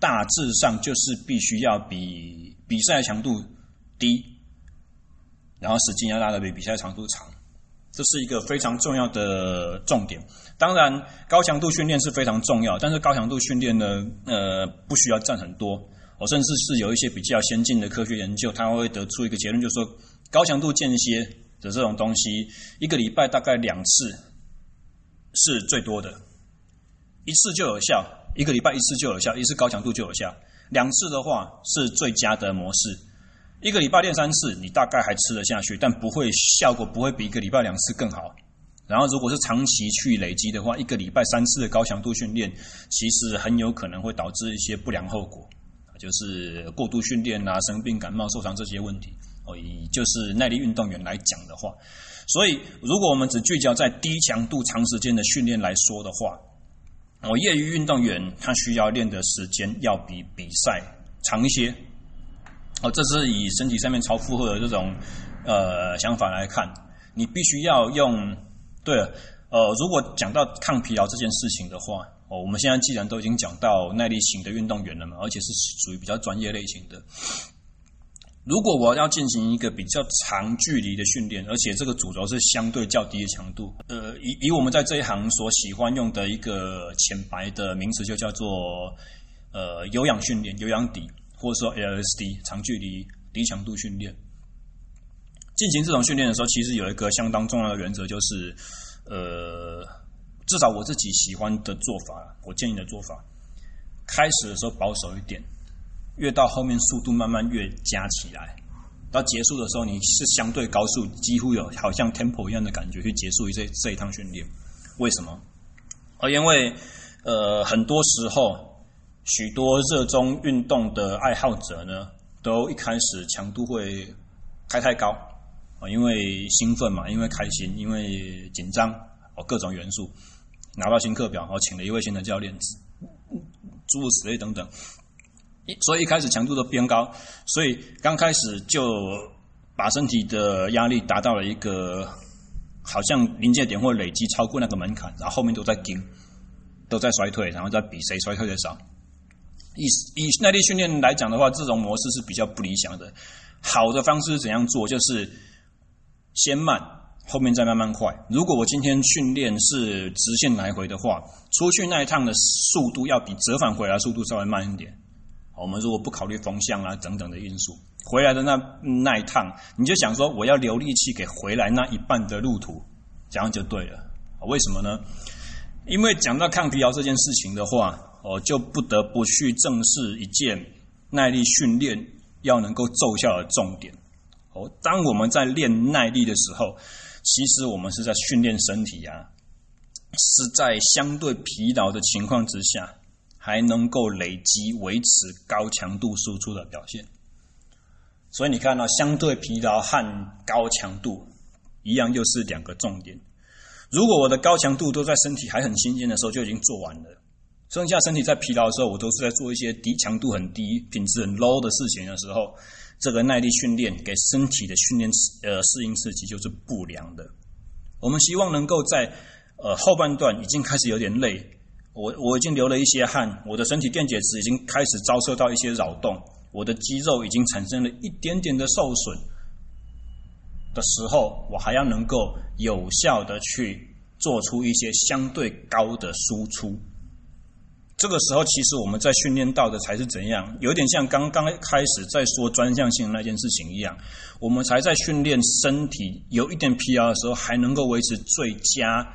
大致上就是必须要比比赛强度低，然后时间要拉的比比赛长度长，这是一个非常重要的重点。当然，高强度训练是非常重要，但是高强度训练呢，呃，不需要占很多。我甚至是有一些比较先进的科学研究，它会得出一个结论，就是说高强度间歇的这种东西，一个礼拜大概两次是最多的。一次就有效，一个礼拜一次就有效，一次高强度就有效。两次的话是最佳的模式。一个礼拜练三次，你大概还吃得下去，但不会效果不会比一个礼拜两次更好。然后，如果是长期去累积的话，一个礼拜三次的高强度训练，其实很有可能会导致一些不良后果，就是过度训练啊、生病、感冒、受伤这些问题。哦，以就是耐力运动员来讲的话，所以如果我们只聚焦在低强度长时间的训练来说的话，我业余运动员，他需要练的时间要比比赛长一些。哦，这是以身体上面超负荷的这种呃想法来看，你必须要用。对了，呃，如果讲到抗疲劳这件事情的话，哦，我们现在既然都已经讲到耐力型的运动员了嘛，而且是属于比较专业类型的，如果我要进行一个比较长距离的训练，而且这个主轴是相对较低的强度，呃，以以我们在这一行所喜欢用的一个浅白的名词，就叫做呃有氧训练、有氧底，或者说 LSD 长距离低强度训练。进行这种训练的时候，其实有一个相当重要的原则，就是呃，至少我自己喜欢的做法，我建议的做法，开始的时候保守一点。越到后面速度慢慢越加起来，到结束的时候你是相对高速，几乎有好像 tempo 一样的感觉去结束这这一趟训练。为什么？而因为呃很多时候许多热衷运动的爱好者呢，都一开始强度会开太高啊，因为兴奋嘛，因为开心，因为紧张哦，各种元素拿到新课表，然后请了一位新的教练，诸如此类等等。所以一开始强度都偏高，所以刚开始就把身体的压力达到了一个好像临界点或累积超过那个门槛，然后后面都在紧，都在衰退，然后再比谁衰退的少。以以耐力训练来讲的话，这种模式是比较不理想的。好的方式是怎样做？就是先慢，后面再慢慢快。如果我今天训练是直线来回的话，出去那一趟的速度要比折返回来速度稍微慢一点。我们如果不考虑风向啊等等的因素，回来的那那一趟，你就想说我要留力气给回来那一半的路途，这样就对了。为什么呢？因为讲到抗疲劳这件事情的话，我就不得不去正视一件耐力训练要能够奏效的重点。哦，当我们在练耐力的时候，其实我们是在训练身体啊，是在相对疲劳的情况之下。还能够累积维持高强度输出的表现，所以你看到相对疲劳和高强度一样，又是两个重点。如果我的高强度都在身体还很新鲜的时候就已经做完了，剩下身体在疲劳的时候，我都是在做一些低强度很低、品质很 low 的事情的时候，这个耐力训练给身体的训练呃适应刺激就是不良的。我们希望能够在呃后半段已经开始有点累。我我已经流了一些汗，我的身体电解质已经开始遭受到一些扰动，我的肌肉已经产生了一点点的受损的时候，我还要能够有效的去做出一些相对高的输出。这个时候，其实我们在训练到的才是怎样，有点像刚刚开始在说专项性那件事情一样，我们才在训练身体有一点疲劳的时候，还能够维持最佳。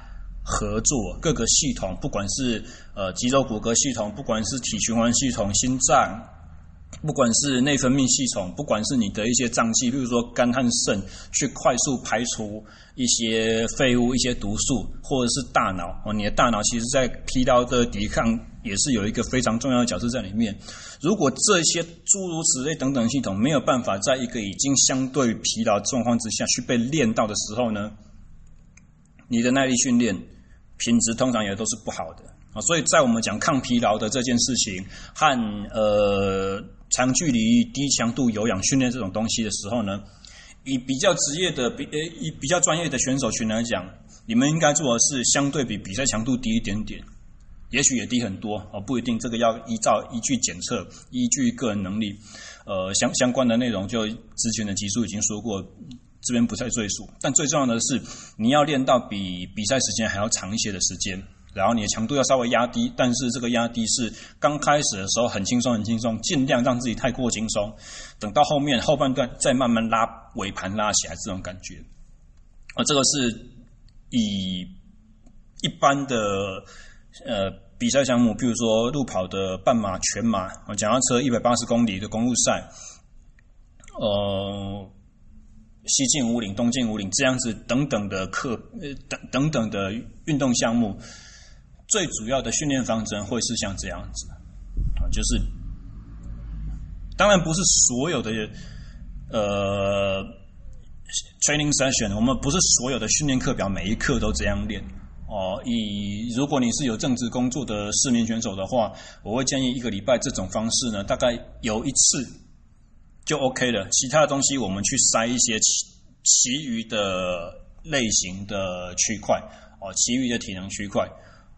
合作各个系统，不管是呃肌肉骨骼系统，不管是体循环系统、心脏，不管是内分泌系统，不管是你的一些脏器，比如说肝和肾，去快速排除一些废物、一些毒素，或者是大脑哦，你的大脑其实在疲劳的抵抗也是有一个非常重要的角色在里面。如果这些诸如此类等等系统没有办法在一个已经相对疲劳状况之下去被练到的时候呢，你的耐力训练。品质通常也都是不好的啊，所以在我们讲抗疲劳的这件事情和呃长距离低强度有氧训练这种东西的时候呢，以比较职业的比呃以比较专业的选手群来讲，你们应该做的是相对比比赛强度低一点点，也许也低很多哦，不一定，这个要依照依据检测，依据个人能力，呃相相关的内容就之前的集数已经说过。这边不再赘述，但最重要的是，你要练到比比赛时间还要长一些的时间，然后你的强度要稍微压低，但是这个压低是刚开始的时候很轻松很轻松，尽量让自己太过轻松，等到后面后半段再慢慢拉尾盘拉起来这种感觉。而这个是以一般的呃比赛项目，比如说路跑的半马、全马，脚踏车一百八十公里的公路赛，呃。西进五岭、东进五岭这样子等等的课，呃，等等等的运动项目，最主要的训练方针会是像这样子啊，就是当然不是所有的呃 training session，我们不是所有的训练课表每一课都这样练哦。以如果你是有正职工作的市民选手的话，我会建议一个礼拜这种方式呢，大概有一次。就 OK 了，其他的东西我们去筛一些其其余的类型的区块哦，其余的体能区块，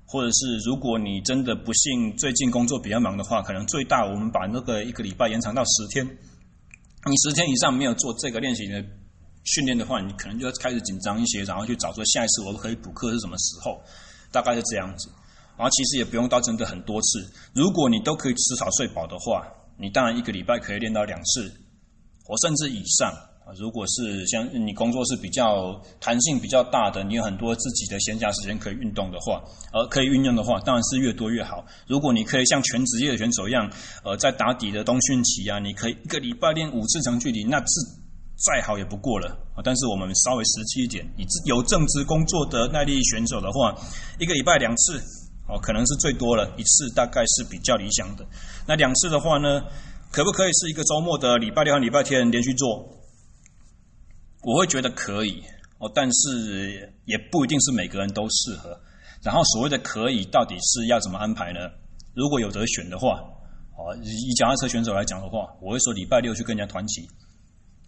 或者是如果你真的不幸最近工作比较忙的话，可能最大我们把那个一个礼拜延长到十天，你十天以上没有做这个练习的训练的话，你可能就要开始紧张一些，然后去找说下一次我可以补课是什么时候，大概是这样子。然后其实也不用到真的很多次，如果你都可以吃好睡饱的话，你当然一个礼拜可以练到两次，或甚至以上啊。如果是像你工作是比较弹性比较大的，你有很多自己的闲暇时间可以运动的话，呃，可以运用的话，当然是越多越好。如果你可以像全职业的选手一样，呃，在打底的冬训期啊，你可以一个礼拜练五次长距离，那是再好也不过了。但是我们稍微实际一点，以有正职工作的耐力选手的话，一个礼拜两次，哦，可能是最多了，一次大概是比较理想的。那两次的话呢，可不可以是一个周末的礼拜六和礼拜天连续做？我会觉得可以哦，但是也不一定是每个人都适合。然后所谓的可以，到底是要怎么安排呢？如果有得选的话，哦，以脚踏车选手来讲的话，我会说礼拜六去跟人家团骑，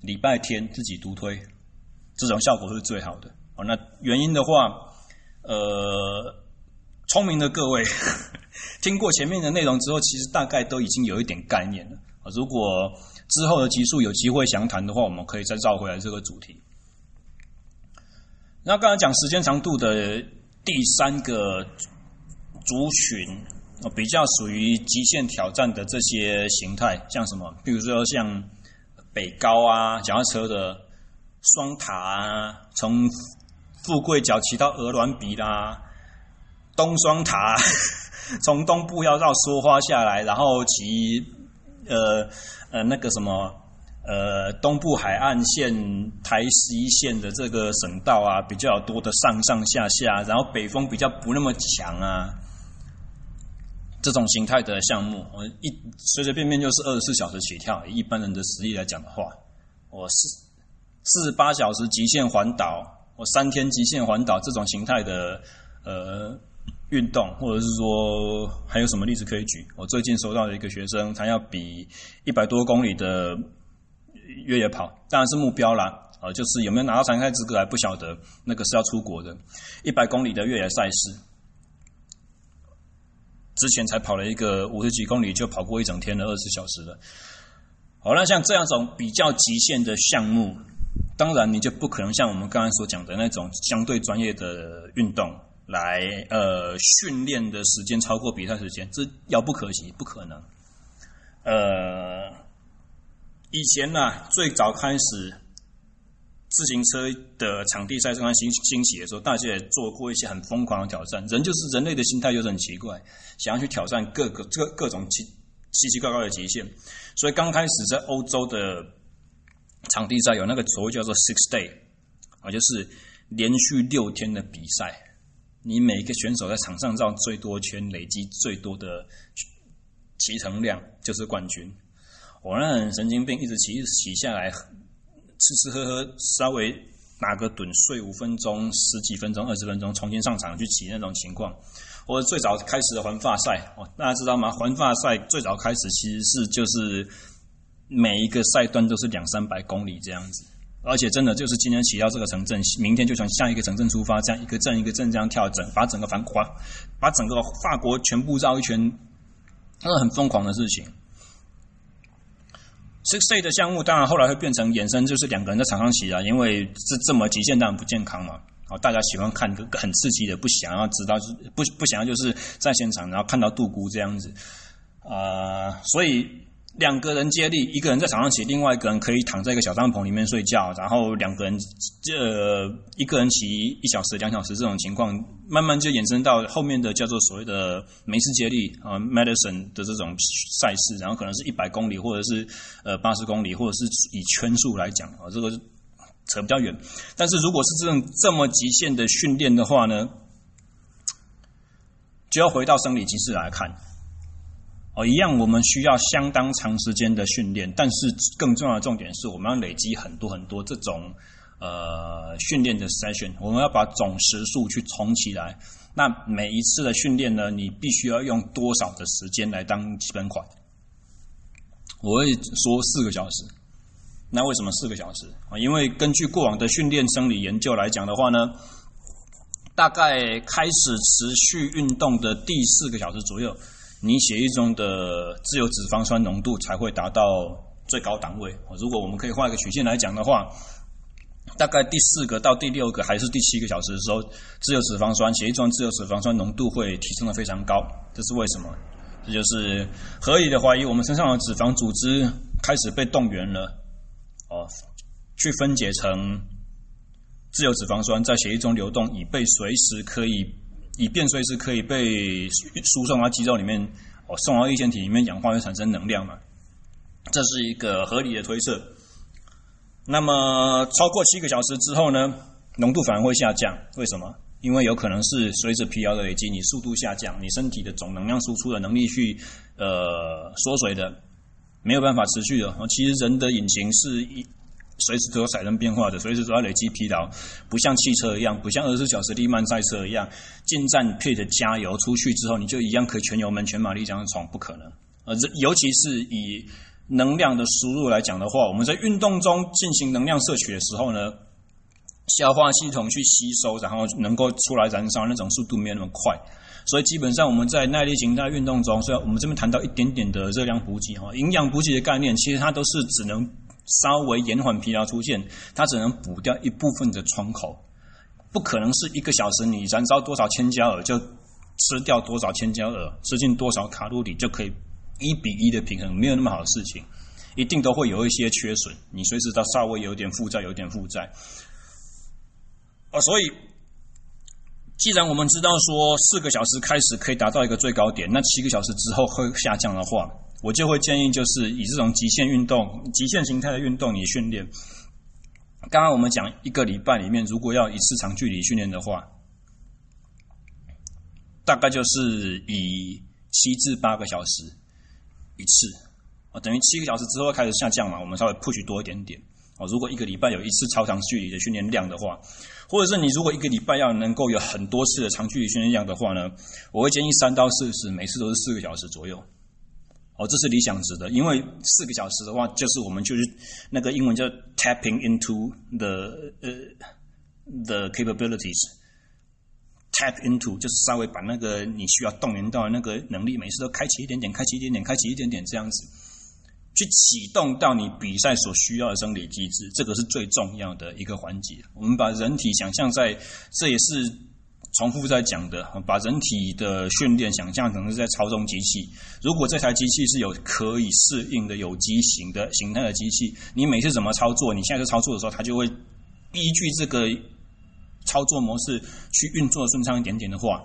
礼拜天自己独推，这种效果是最好的。哦，那原因的话，呃，聪明的各位 听过前面的内容之后，其实大概都已经有一点概念了。如果之后的集数有机会详谈的话，我们可以再绕回来这个主题。那刚才讲时间长度的第三个族群，比较属于极限挑战的这些形态，像什么？比如说像北高啊，脚踏车的双塔啊，从富贵角骑到鹅銮鼻啦，东双塔，从东部要绕梭花下来，然后骑。呃呃，那个什么，呃，东部海岸线台十一线的这个省道啊，比较多的上上下下，然后北风比较不那么强啊，这种形态的项目，我一随随便便就是二十四小时起跳。一般人的实力来讲的话，我四四十八小时极限环岛，我三天极限环岛这种形态的，呃。运动，或者是说还有什么例子可以举？我最近收到的一个学生，他要比一百多公里的越野跑，当然是目标啦。啊，就是有没有拿到参赛资格还不晓得，那个是要出国的。一百公里的越野赛事，之前才跑了一个五十几公里就跑过一整天的二十小时了。好，那像这样种比较极限的项目，当然你就不可能像我们刚才所讲的那种相对专业的运动。来，呃，训练的时间超过比赛时间，这遥不可及，不可能。呃，以前呢、最早开始自行车的场地赛刚兴兴起的时候，大家也做过一些很疯狂的挑战。人就是人类的心态，就是很奇怪，想要去挑战各个各各种奇奇奇怪怪的极限。所以刚开始在欧洲的场地赛有那个所谓叫做 Six Day 啊，就是连续六天的比赛。你每一个选手在场上绕最多圈，累积最多的骑乘量就是冠军。我那很神经病，一直骑，一直骑下来，吃吃喝喝，稍微打个盹，睡五分钟、十几分钟、二十分钟，重新上场去骑那种情况。我最早开始的环法赛，哦，大家知道吗？环法赛最早开始其实是就是每一个赛段都是两三百公里这样子。而且真的就是今天骑到这个城镇，明天就从下一个城镇出发，这样一个镇一个镇这样跳整，把整个繁华，把整个法国全部绕一圈，那是很疯狂的事情。Six Day 的项目当然后来会变成衍生，就是两个人在场上骑啊，因为这这么极限当然不健康嘛。好，大家喜欢看个很刺激的，不想要知道，不不想要就是在现场然后看到杜姑这样子啊、所以。两个人接力，一个人在场上骑，另外一个人可以躺在一个小帐篷里面睡觉，然后两个人，呃，一个人骑一小时、两小时这种情况，慢慢就衍生到后面的叫做所谓的美式接力啊，medicine 的这种赛事，然后可能是一百公里，或者是呃八十公里，或者是以圈数来讲啊，这个扯比较远。但是如果是这种这么极限的训练的话呢，就要回到生理机制来看。哦，一样，我们需要相当长时间的训练，但是更重要的重点是，我们要累积很多很多这种呃训练的 session，我们要把总时数去冲起来。那每一次的训练呢，你必须要用多少的时间来当基本款？我会说四个小时。那为什么四个小时啊？因为根据过往的训练生理研究来讲的话呢，大概开始持续运动的第四个小时左右。你血液中的自由脂肪酸浓度才会达到最高档位。如果我们可以画一个曲线来讲的话，大概第四个到第六个还是第七个小时的时候，自由脂肪酸血液中自由脂肪酸浓度会提升得非常高。这是为什么？这就是合理的怀疑，我们身上的脂肪组织开始被动员了，哦，去分解成自由脂肪酸，在血液中流动，以被随时可以，以便随时可以被输送到肌肉里面，哦，送到粒线体里面氧化，会产生能量嘛？这是一个合理的推测。那么超过七个小时之后呢，浓度反而会下降，为什么？因为有可能是随着疲劳的累积，你速度下降，你身体的总能量输出的能力去呃缩水的，没有办法持续的。其实人的引擎是一随时都有产生变化的，随时都要累积疲劳，不像汽车一样，不像二十四小时力慢赛车一样，进站 pit 加油出去之后，你就一样可以全油门全马力这样闯，不可能。呃，尤其是以能量的输入来讲的话，我们在运动中进行能量摄取的时候呢，消化系统去吸收，然后能够出来燃烧，那种速度没有那么快，所以基本上我们在耐力型态运动中，虽然我们这边谈到一点点的热量补给哈，营养补给的概念，其实它都是只能稍微延缓疲劳出现，它只能补掉一部分的窗口，不可能是一个小时你燃烧多少千焦耳就吃掉多少千焦耳，吃进多少卡路里就可以一比一的平衡，没有那么好的事情，一定都会有一些缺损，你随时都稍微有点负债，有点负债。哦，所以既然我们知道说四个小时开始可以达到一个最高点，那七个小时之后会下降的话，我就会建议就是以这种极限运动、极限形态的运动你训练。刚刚我们讲一个礼拜里面，如果要一次长距离训练的话，大概就是以七至八个小时一次，啊，等于七个小时之后开始下降嘛，我们稍微 push 多一点点。哦，如果一个礼拜有一次超长距离的训练量的话，或者是你如果一个礼拜要能够有很多次的长距离训练量的话呢，我会建议三到四次，每次都是四个小时左右。哦，这是理想值的，因为四个小时的话，就是我们就是那个英文叫 tapping into the 呃、the capabilities，tap into 就是稍微把那个你需要动员到的那个能力，每次都开启一点点，开启一点点，开启一点点这样子。去启动到你比赛所需要的生理机制，这个是最重要的一个环节。我们把人体想象在，这也是重复在讲的，把人体的训练想象成是在操纵机器。如果这台机器是有可以适应的有机型的形态的机器，你每次怎么操作，你现在操作的时候，它就会依据这个操作模式去运作顺畅一点点的话，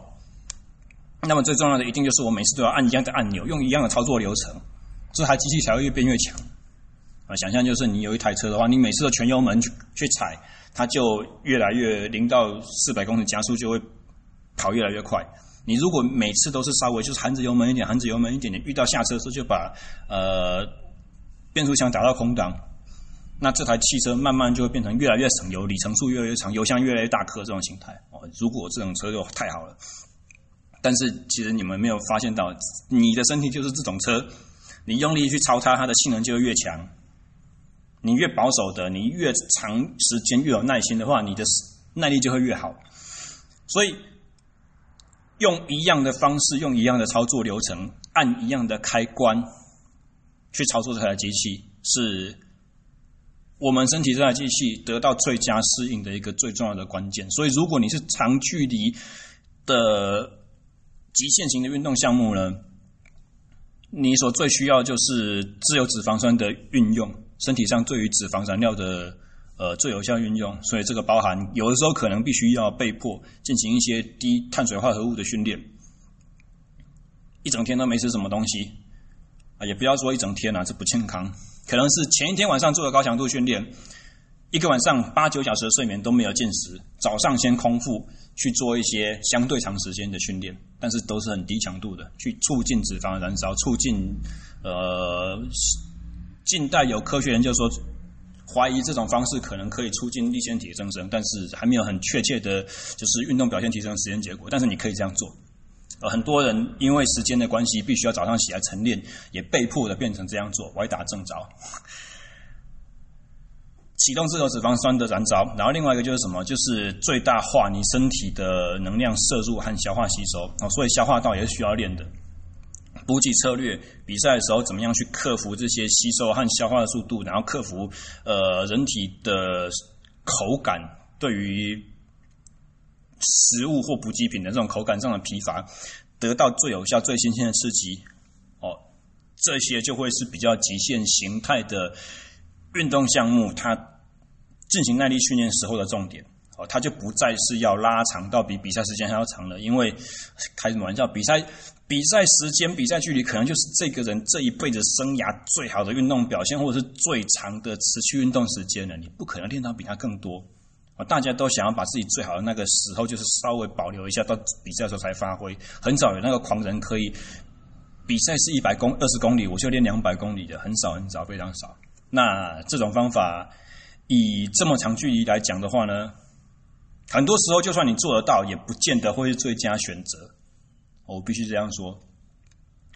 那么最重要的一定就是我每次都要按一样的按钮，用一样的操作流程。这台机器才会越变越强啊！想象就是你有一台车的话，你每次都全油门去去踩，它就越来越零到四百公里加速就会跑越来越快。你如果每次都是稍微就是含着油门一点，含着油门一点点，遇到下车的时候就把呃变速箱打到空档，那这台汽车慢慢就会变成越来越省油，里程数越来越长，油箱越来越大颗这种形态哦。如果这种车就太好了，但是其实你们没有发现到，你的身体就是这种车。你用力去超它，它的性能就会越强。你越保守的，你越长时间越有耐心的话，你的耐力就会越好。所以，用一样的方式，用一样的操作流程，按一样的开关去操作这台机器，是我们身体这台机器得到最佳适应的一个最重要的关键。所以，如果你是长距离的极限型的运动项目呢，你所最需要就是自由脂肪酸的运用，身体上对于脂肪燃料的呃最有效运用，所以这个包含有的时候可能必须要被迫进行一些低碳水化合物的训练，一整天都没吃什么东西啊，也不要说一整天啊，这不健康，可能是前一天晚上做了高强度训练，一个晚上八九小时的睡眠都没有进食，早上先空腹。去做一些相对长时间的训练，但是都是很低强度的，去促进脂肪燃烧，促进呃，近代有科学研究说，怀疑这种方式可能可以促进粒线体的增生，但是还没有很确切的，就是运动表现提升的实验结果。但是你可以这样做，很多人因为时间的关系，必须要早上起来晨练，也被迫的变成这样做，歪打正着。启动自由脂肪酸的燃烧，然后另外一个就是什么？就是最大化你身体的能量摄入和消化吸收啊，所以消化道也是需要练的。补给策略，比赛的时候怎么样去克服这些吸收和消化的速度，然后克服呃人体的口感对于食物或补给品的这种口感上的疲乏，得到最有效、最新鲜的刺激。哦，这些就会是比较极限形态的运动项目，它进行耐力训练时候的重点。哦，它就不再是要拉长到比比赛时间还要长了，因为开什么玩笑，比赛比赛时间、比赛距离可能就是这个人这一辈子生涯最好的运动表现，或者是最长的持续运动时间了。你不可能练到比他更多啊！大家都想要把自己最好的那个时候，就是稍微保留一下，到比赛的时候才发挥。很少有那个狂人可以比赛是一百公二十公里，我就练两百公里的，很少很少，非常少。那这种方法以这么长距离来讲的话呢？很多时候，就算你做得到，也不见得会是最佳选择。我必须这样说。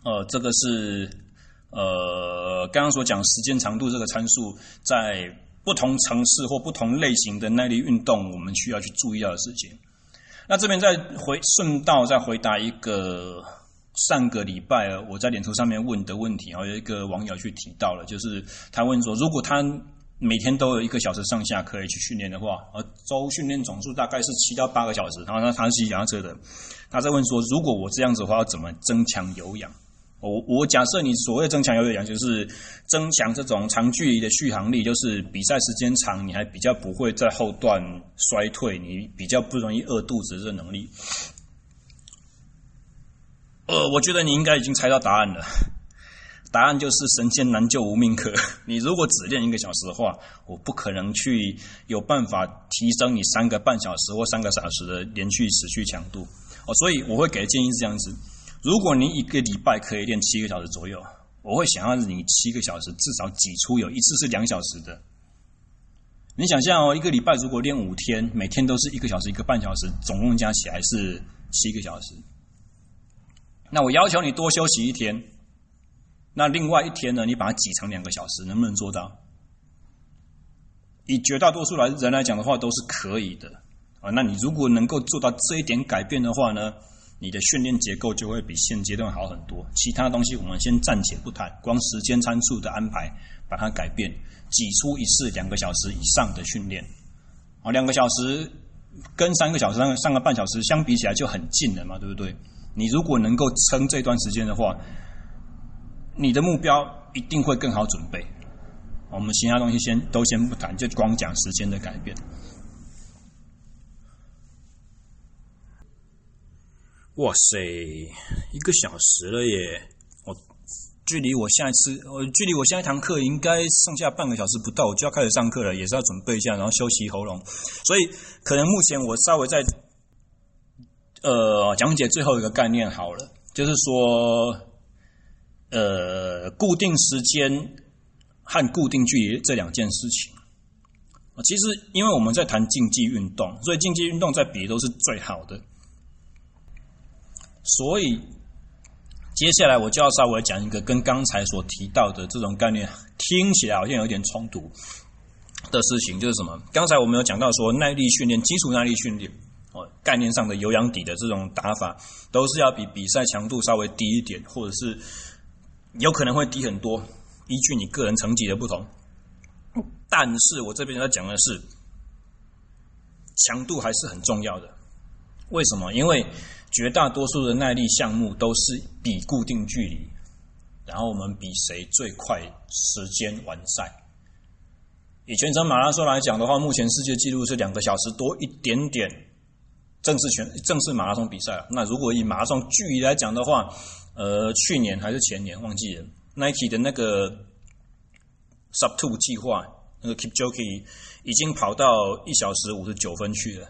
呃，这个是呃刚刚所讲时间长度这个参数，在不同城市或不同类型的耐力运动，我们需要去注意到的事情。那这边再回顺道再回答一个上个礼拜我在脸书上面问的问题，然后有一个网友去提到了，就是他问说，如果他每天都有一个小时上下可以去训练的话，而周训练总数大概是七到八个小时。然后他他是骑脚踏车的，他在问说，如果我这样子的话，要怎么增强有氧？我我假设你所谓增强有氧，就是增强这种长距离的续航力，就是比赛时间长，你还比较不会在后段衰退，你比较不容易饿肚子的能力。呃，我觉得你应该已经猜到答案了。答案就是神仙难救无命客。你如果只练一个小时的话，我不可能去有办法提升你三个半小时或三个小时的连续持续强度哦。所以我会给的建议是这样子：如果你一个礼拜可以练七个小时左右，我会想要你七个小时至少挤出有一次是两小时的。你想象哦，一个礼拜如果练五天，每天都是一个小时一个半小时，总共加起来是七个小时。那我要求你多休息一天。那另外一天呢？你把它挤成两个小时，能不能做到？以绝大多数来人来讲的话，都是可以的啊。那你如果能够做到这一点改变的话呢，你的训练结构就会比现阶段好很多。其他东西我们先暂且不谈，光时间参数的安排，把它改变，挤出一次两个小时以上的训练啊。两个小时跟三个小时、上个半小时相比起来就很近了嘛，对不对？你如果能够撑这段时间的话。你的目标一定会更好准备。我们其他东西先都先不谈，就光讲时间的改变。哇塞，一个小时了耶！我距离我下一次，我距离我下一堂课应该剩下半个小时不到，我就要开始上课了，也是要准备一下，然后休息喉咙。所以可能目前我稍微在呃讲解最后一个概念好了，就是说。呃，固定时间和固定距离这两件事情，其实因为我们在谈竞技运动，所以竞技运动在比都是最好的。所以接下来我就要稍微讲一个跟刚才所提到的这种概念听起来好像有点冲突的事情，就是什么？刚才我们有讲到说耐力训练、基础耐力训练哦，概念上的有氧底的这种打法，都是要比比赛强度稍微低一点，或者是。有可能会低很多，依据你个人成绩的不同。但是我这边要讲的是，强度还是很重要的。为什么？因为绝大多数的耐力项目都是比固定距离，然后我们比谁最快时间完赛。以全程马拉松来讲的话，目前世界纪录是两个小时多一点点。正式全正式马拉松比赛。那如果以马拉松距离来讲的话，呃，去年还是前年忘记了，Nike 的那个 Sub Two 计划，那个 Kipchoge 已经跑到一小时五十九分去了。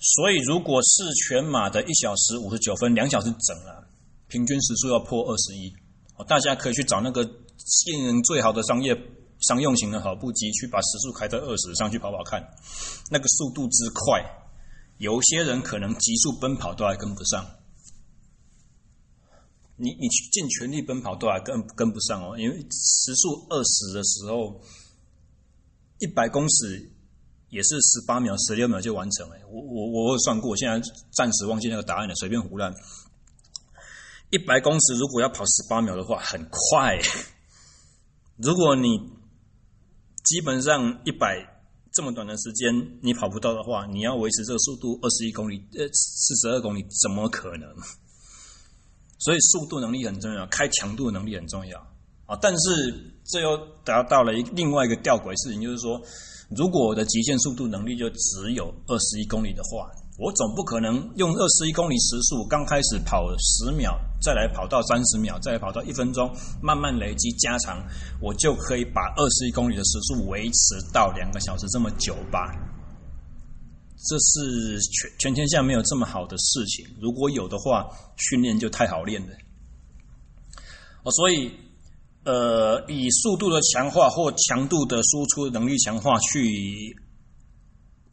所以，如果是全马的一小时五十九分，两小时整了，平均时速要破二十一。哦，大家可以去找那个性能最好的商业商用型的跑步机，去把时速开到二十上去跑跑看，那个速度之快，有些人可能极速奔跑都还跟不上。你你去尽全力奔跑都还跟跟不上哦，因为时速二十的时候，一百公尺也是十八秒、十六秒就完成了。我我我算过，现在暂时忘记那个答案了，随便胡乱。一百公尺如果要跑十八秒的话，很快。如果你基本上一百这么短的时间你跑不到的话，你要维持这个速度二十一公里，呃，四十二公里，怎么可能？所以速度能力很重要，开强度能力很重要啊。但是这又达到了一另外一个吊诡事情，就是说，如果我的极限速度能力就只有二十一公里的话，我总不可能用二十一公里时速，刚开始跑十秒，再来跑到三十秒，再来跑到一分钟，慢慢累积加长，我就可以把二十一公里的时速维持到两个小时这么久吧？这是全全天下没有这么好的事情。如果有的话，训练就太好练了。哦，所以呃，以速度的强化或强度的输出能力强化去。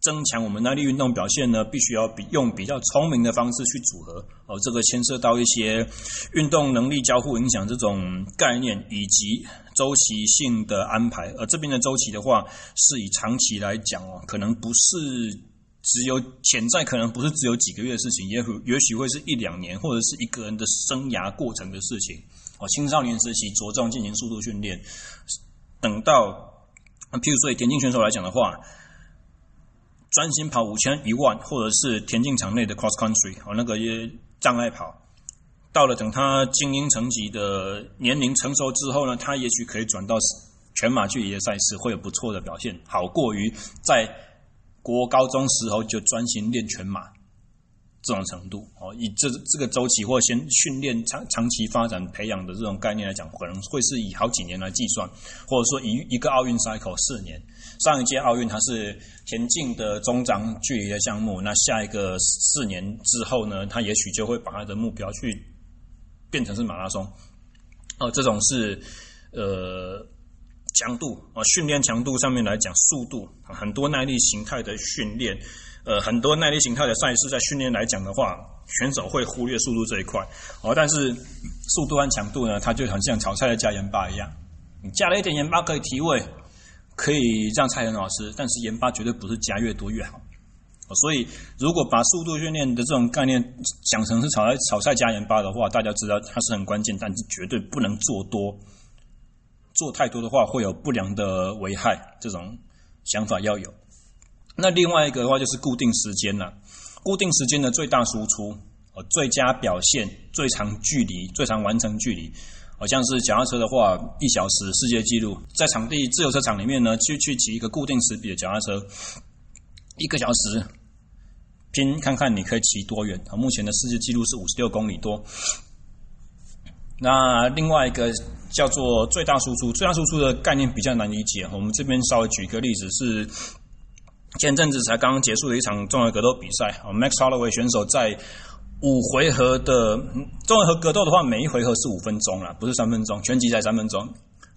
增强我们耐力运动表现呢，必须要比用比较聪明的方式去组合哦。这个牵涉到一些运动能力交互影响这种概念，以及周期性的安排。而这边的周期的话，是以长期来讲哦，可能不是只有潜在，可能不是只有几个月的事情，也许也许会是一两年，或者是一个人的生涯过程的事情哦。青少年时期着重进行速度训练，等到譬如说以田径选手来讲的话。专心跑五千、一万，或者是田径场内的 cross country 哦，那个障碍跑，到了等他精英层级的年龄成熟之后呢，他也许可以转到全马距离的赛事，会有不错的表现，好过于在国高中时候就专心练全马。这种程度哦，以这这个周期或先训练长长期发展培养的这种概念来讲，可能会是以好几年来计算，或者说以一个奥运 cycle 四年。上一届奥运它是田径的中长距离的项目，那下一个四年之后呢，他也许就会把他的目标去变成是马拉松。哦，这种是呃强度啊，训练强度上面来讲，速度很多耐力形态的训练。呃，很多耐力形态的赛事，在训练来讲的话，选手会忽略速度这一块哦。但是速度和强度呢，它就很像炒菜的加盐巴一样，你加了一点盐巴可以提味，可以让菜很好吃，但是盐巴绝对不是加越多越好。所以，如果把速度训练的这种概念讲成是炒菜炒菜加盐巴的话，大家知道它是很关键，但是绝对不能做多，做太多的话会有不良的危害。这种想法要有。那另外一个的话就是固定时间了，固定时间的最大输出，呃，最佳表现、最长距离、最长完成距离，好像是脚踏车的话，一小时世界纪录，在场地自由车场里面呢，去去骑一个固定时比的脚踏车，一个小时拼看看你可以骑多远。啊目前的世界纪录是五十六公里多。那另外一个叫做最大输出，最大输出的概念比较难理解，我们这边稍微举一个例子是。前阵子才刚刚结束的一场综合格斗比赛啊，Max Holloway 选手在五回合的综合格斗的话，每一回合是五分钟啦，不是三分钟，拳击才三分钟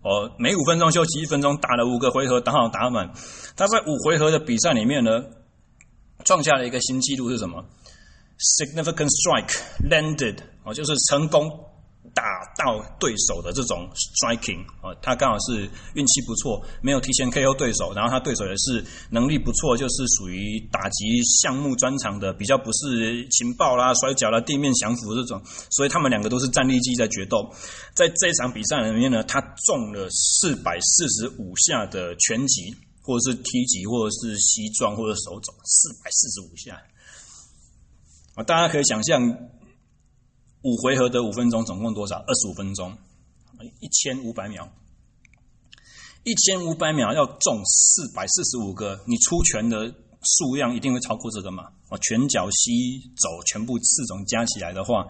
哦，每五分钟休息一分钟，打了五个回合，打好打满。他在五回合的比赛里面呢，创下了一个新纪录是什么？Significant strike landed 哦，就是成功。打到对手的这种 striking 啊，他刚好是运气不错，没有提前 KO 对手，然后他对手也是能力不错，就是属于打击项目专长的，比较不是情报啦、摔跤啦、地面降服这种，所以他们两个都是战力技在决斗。在这场比赛里面呢，他中了四百四十五下的拳击，或者是踢击，或者是膝撞，或者手肘，四百四十五下啊，大家可以想象。五回合的五分钟，总共多少？二十五分钟，一千五百秒，一千五百秒要中四百四十五个，你出拳的数量一定会超过这个嘛？哦，拳脚膝肘全部四种加起来的话，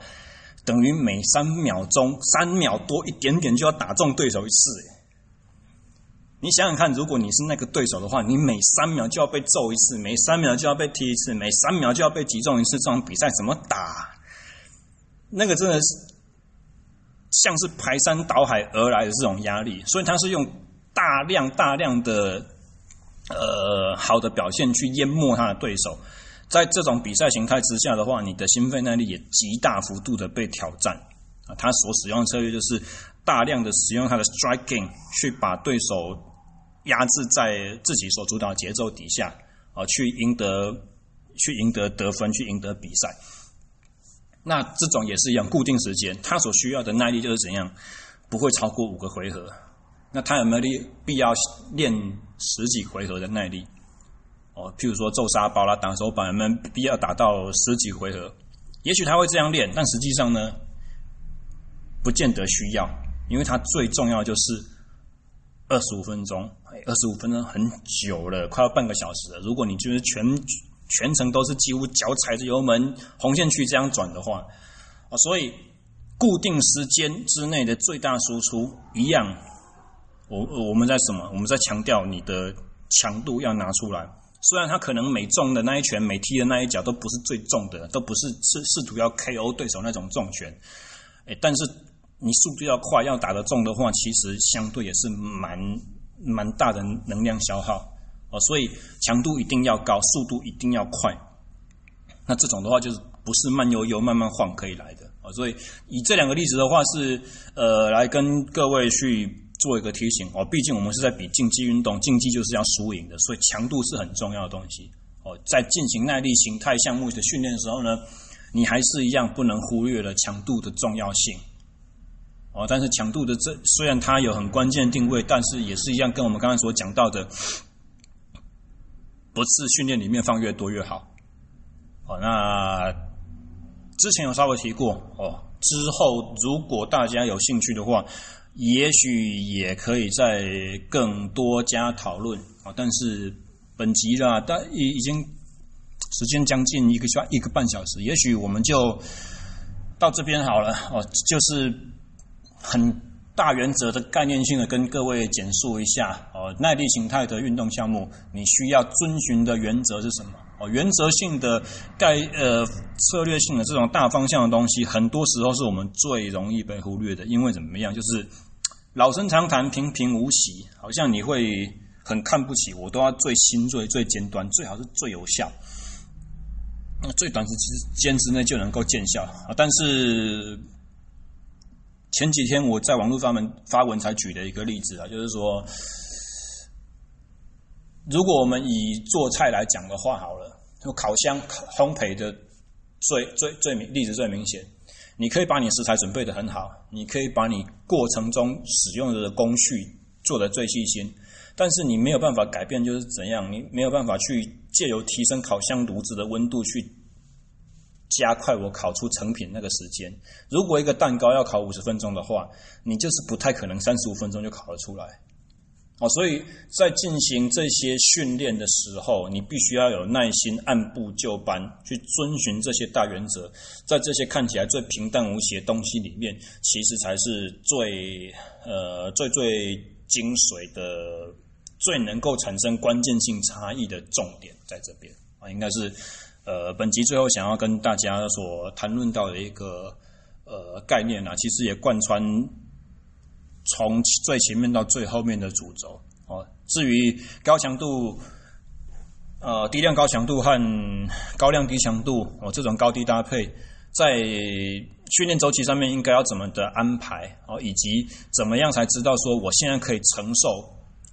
等于每三秒钟三秒多一点点就要打中对手一次。你想想看，如果你是那个对手的话，你每三秒就要被揍一次，每三秒就要被踢一次，每三秒就要被击中一次，这种比赛怎么打？那个真的是像是排山倒海而来的这种压力，所以他是用大量大量的呃好的表现去淹没他的对手。在这种比赛形态之下的话，你的心肺耐力也极大幅度的被挑战啊。他所使用的策略就是大量的使用他的 striking 去把对手压制在自己所主导节奏底下啊，去赢得去赢得得分，去赢得比赛。那这种也是一样，固定时间，它所需要的耐力就是怎样，不会超过五个回合。那他有没有必要练十几回合的耐力？哦，譬如说揍沙包啦、打手板，有没有必要打到十几回合？也许他会这样练，但实际上呢，不见得需要，因为他最重要就是二十五分钟。二十五分钟很久了，快要半个小时了。如果你就是全全程都是几乎脚踩着油门红线区这样转的话，啊，所以固定时间之内的最大输出一样。我我们在什么？我们在强调你的强度要拿出来。虽然他可能每中的那一拳、每踢的那一脚都不是最重的，都不是试试图要 KO 对手那种重拳，哎，但是你速度要快，要打得重的话，其实相对也是蛮蛮大的能量消耗哦。所以强度一定要高，速度一定要快。那这种的话，就是不是慢悠悠慢慢晃可以来的啊。所以以这两个例子的话是，呃来跟各位去。做一个提醒哦，毕竟我们是在比竞技运动，竞技就是要输赢的，所以强度是很重要的东西哦。在进行耐力形态项目的训练的时候呢，你还是一样不能忽略了强度的重要性哦。但是强度的这虽然它有很关键的定位，但是也是一样跟我们刚才所讲到的，不是训练里面放越多越好哦。那之前有稍微提过哦，之后如果大家有兴趣的话。也许也可以再更多加讨论啊，但是本集啦，但已已经时间将近一个小一个半小时，也许我们就到这边好了哦，就是很大原则的概念性的跟各位简述一下耐力形态的运动项目，你需要遵循的原则是什么？哦，原则性的概呃策略性的这种大方向的东西，很多时候是我们最容易被忽略的，因为怎么样，就是。老生常谈，平平无奇，好像你会很看不起我，都要最新锐、最尖端，最好是最有效。那最短时间之内就能够见效啊！但是前几天我在网络发文发文才举的一个例子啊，就是说，如果我们以做菜来讲的话，好了，就烤箱烘焙的最最最明例子最明显。你可以把你食材准备得很好，你可以把你过程中使用的工序做得最细心，但是你没有办法改变就是怎样，你没有办法去借由提升烤箱炉子的温度去加快我烤出成品那个时间。如果一个蛋糕要烤五十分钟的话，你就是不太可能三十五分钟就烤得出来。哦，所以在进行这些训练的时候，你必须要有耐心，按部就班去遵循这些大原则。在这些看起来最平淡无奇的东西里面，其实才是最呃最最精髓的、最能够产生关键性差异的重点，在这边啊，应该是呃本集最后想要跟大家所谈论到的一个呃概念啊，其实也贯穿。从最前面到最后面的主轴哦，至于高强度、呃低量高强度和高量低强度哦，这种高低搭配，在训练周期上面应该要怎么的安排哦，以及怎么样才知道说我现在可以承受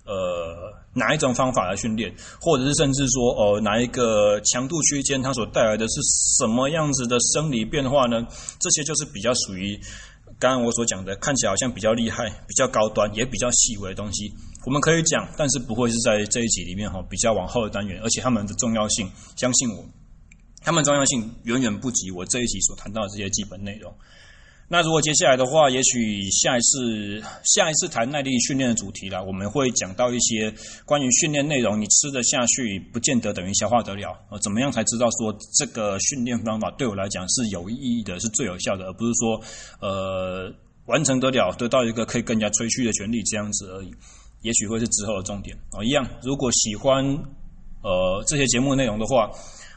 呃哪一种方法来训练，或者是甚至说哦哪一个强度区间它所带来的是什么样子的生理变化呢？这些就是比较属于。刚刚我所讲的看起来好像比较厉害、比较高端，也比较细微的东西，我们可以讲，但是不会是在这一集里面哈，比较往后的单元，而且他们的重要性，相信我，他们重要性远远不及我这一集所谈到的这些基本内容。那如果接下来的话，也许下一次下一次谈耐力训练的主题啦，我们会讲到一些关于训练内容，你吃得下去，不见得等于消化得了。呃，怎么样才知道说这个训练方法对我来讲是有意义的，是最有效的，而不是说呃完成得了，得到一个可以更加吹嘘的权利这样子而已。也许会是之后的重点哦。一样，如果喜欢呃这些节目内容的话，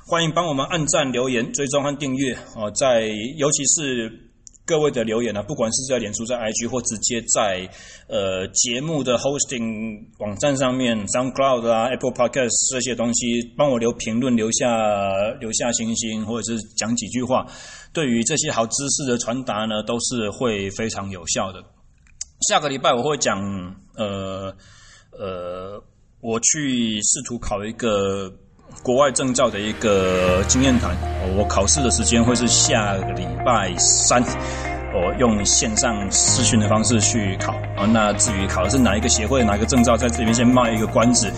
欢迎帮我们按赞、留言、追踪和订阅哦。在尤其是。各位的留言呢、啊，不管是在脸书、在 IG 或直接在呃节目的 hosting 网站上面，SoundCloud 啊、Apple Podcast 这些东西，帮我留评论、留下留下星星，或者是讲几句话，对于这些好知识的传达呢，都是会非常有效的。下个礼拜我会讲，呃呃，我去试图考一个国外证照的一个经验谈。我考试的时间会是下个礼拜三，我用线上视讯的方式去考啊。那至于考的是哪一个协会、哪一个证照，在这边先卖一个关子。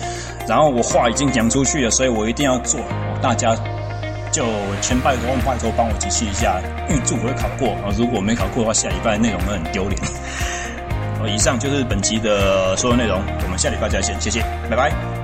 然后我话已经讲出去了，所以我一定要做。大家就千拜托万拜托帮我集气一下，预祝我会考过啊！如果没考过的话，下礼拜内容会很丢脸。以上就是本集的所有内容，我们下礼拜再见，谢谢，拜拜。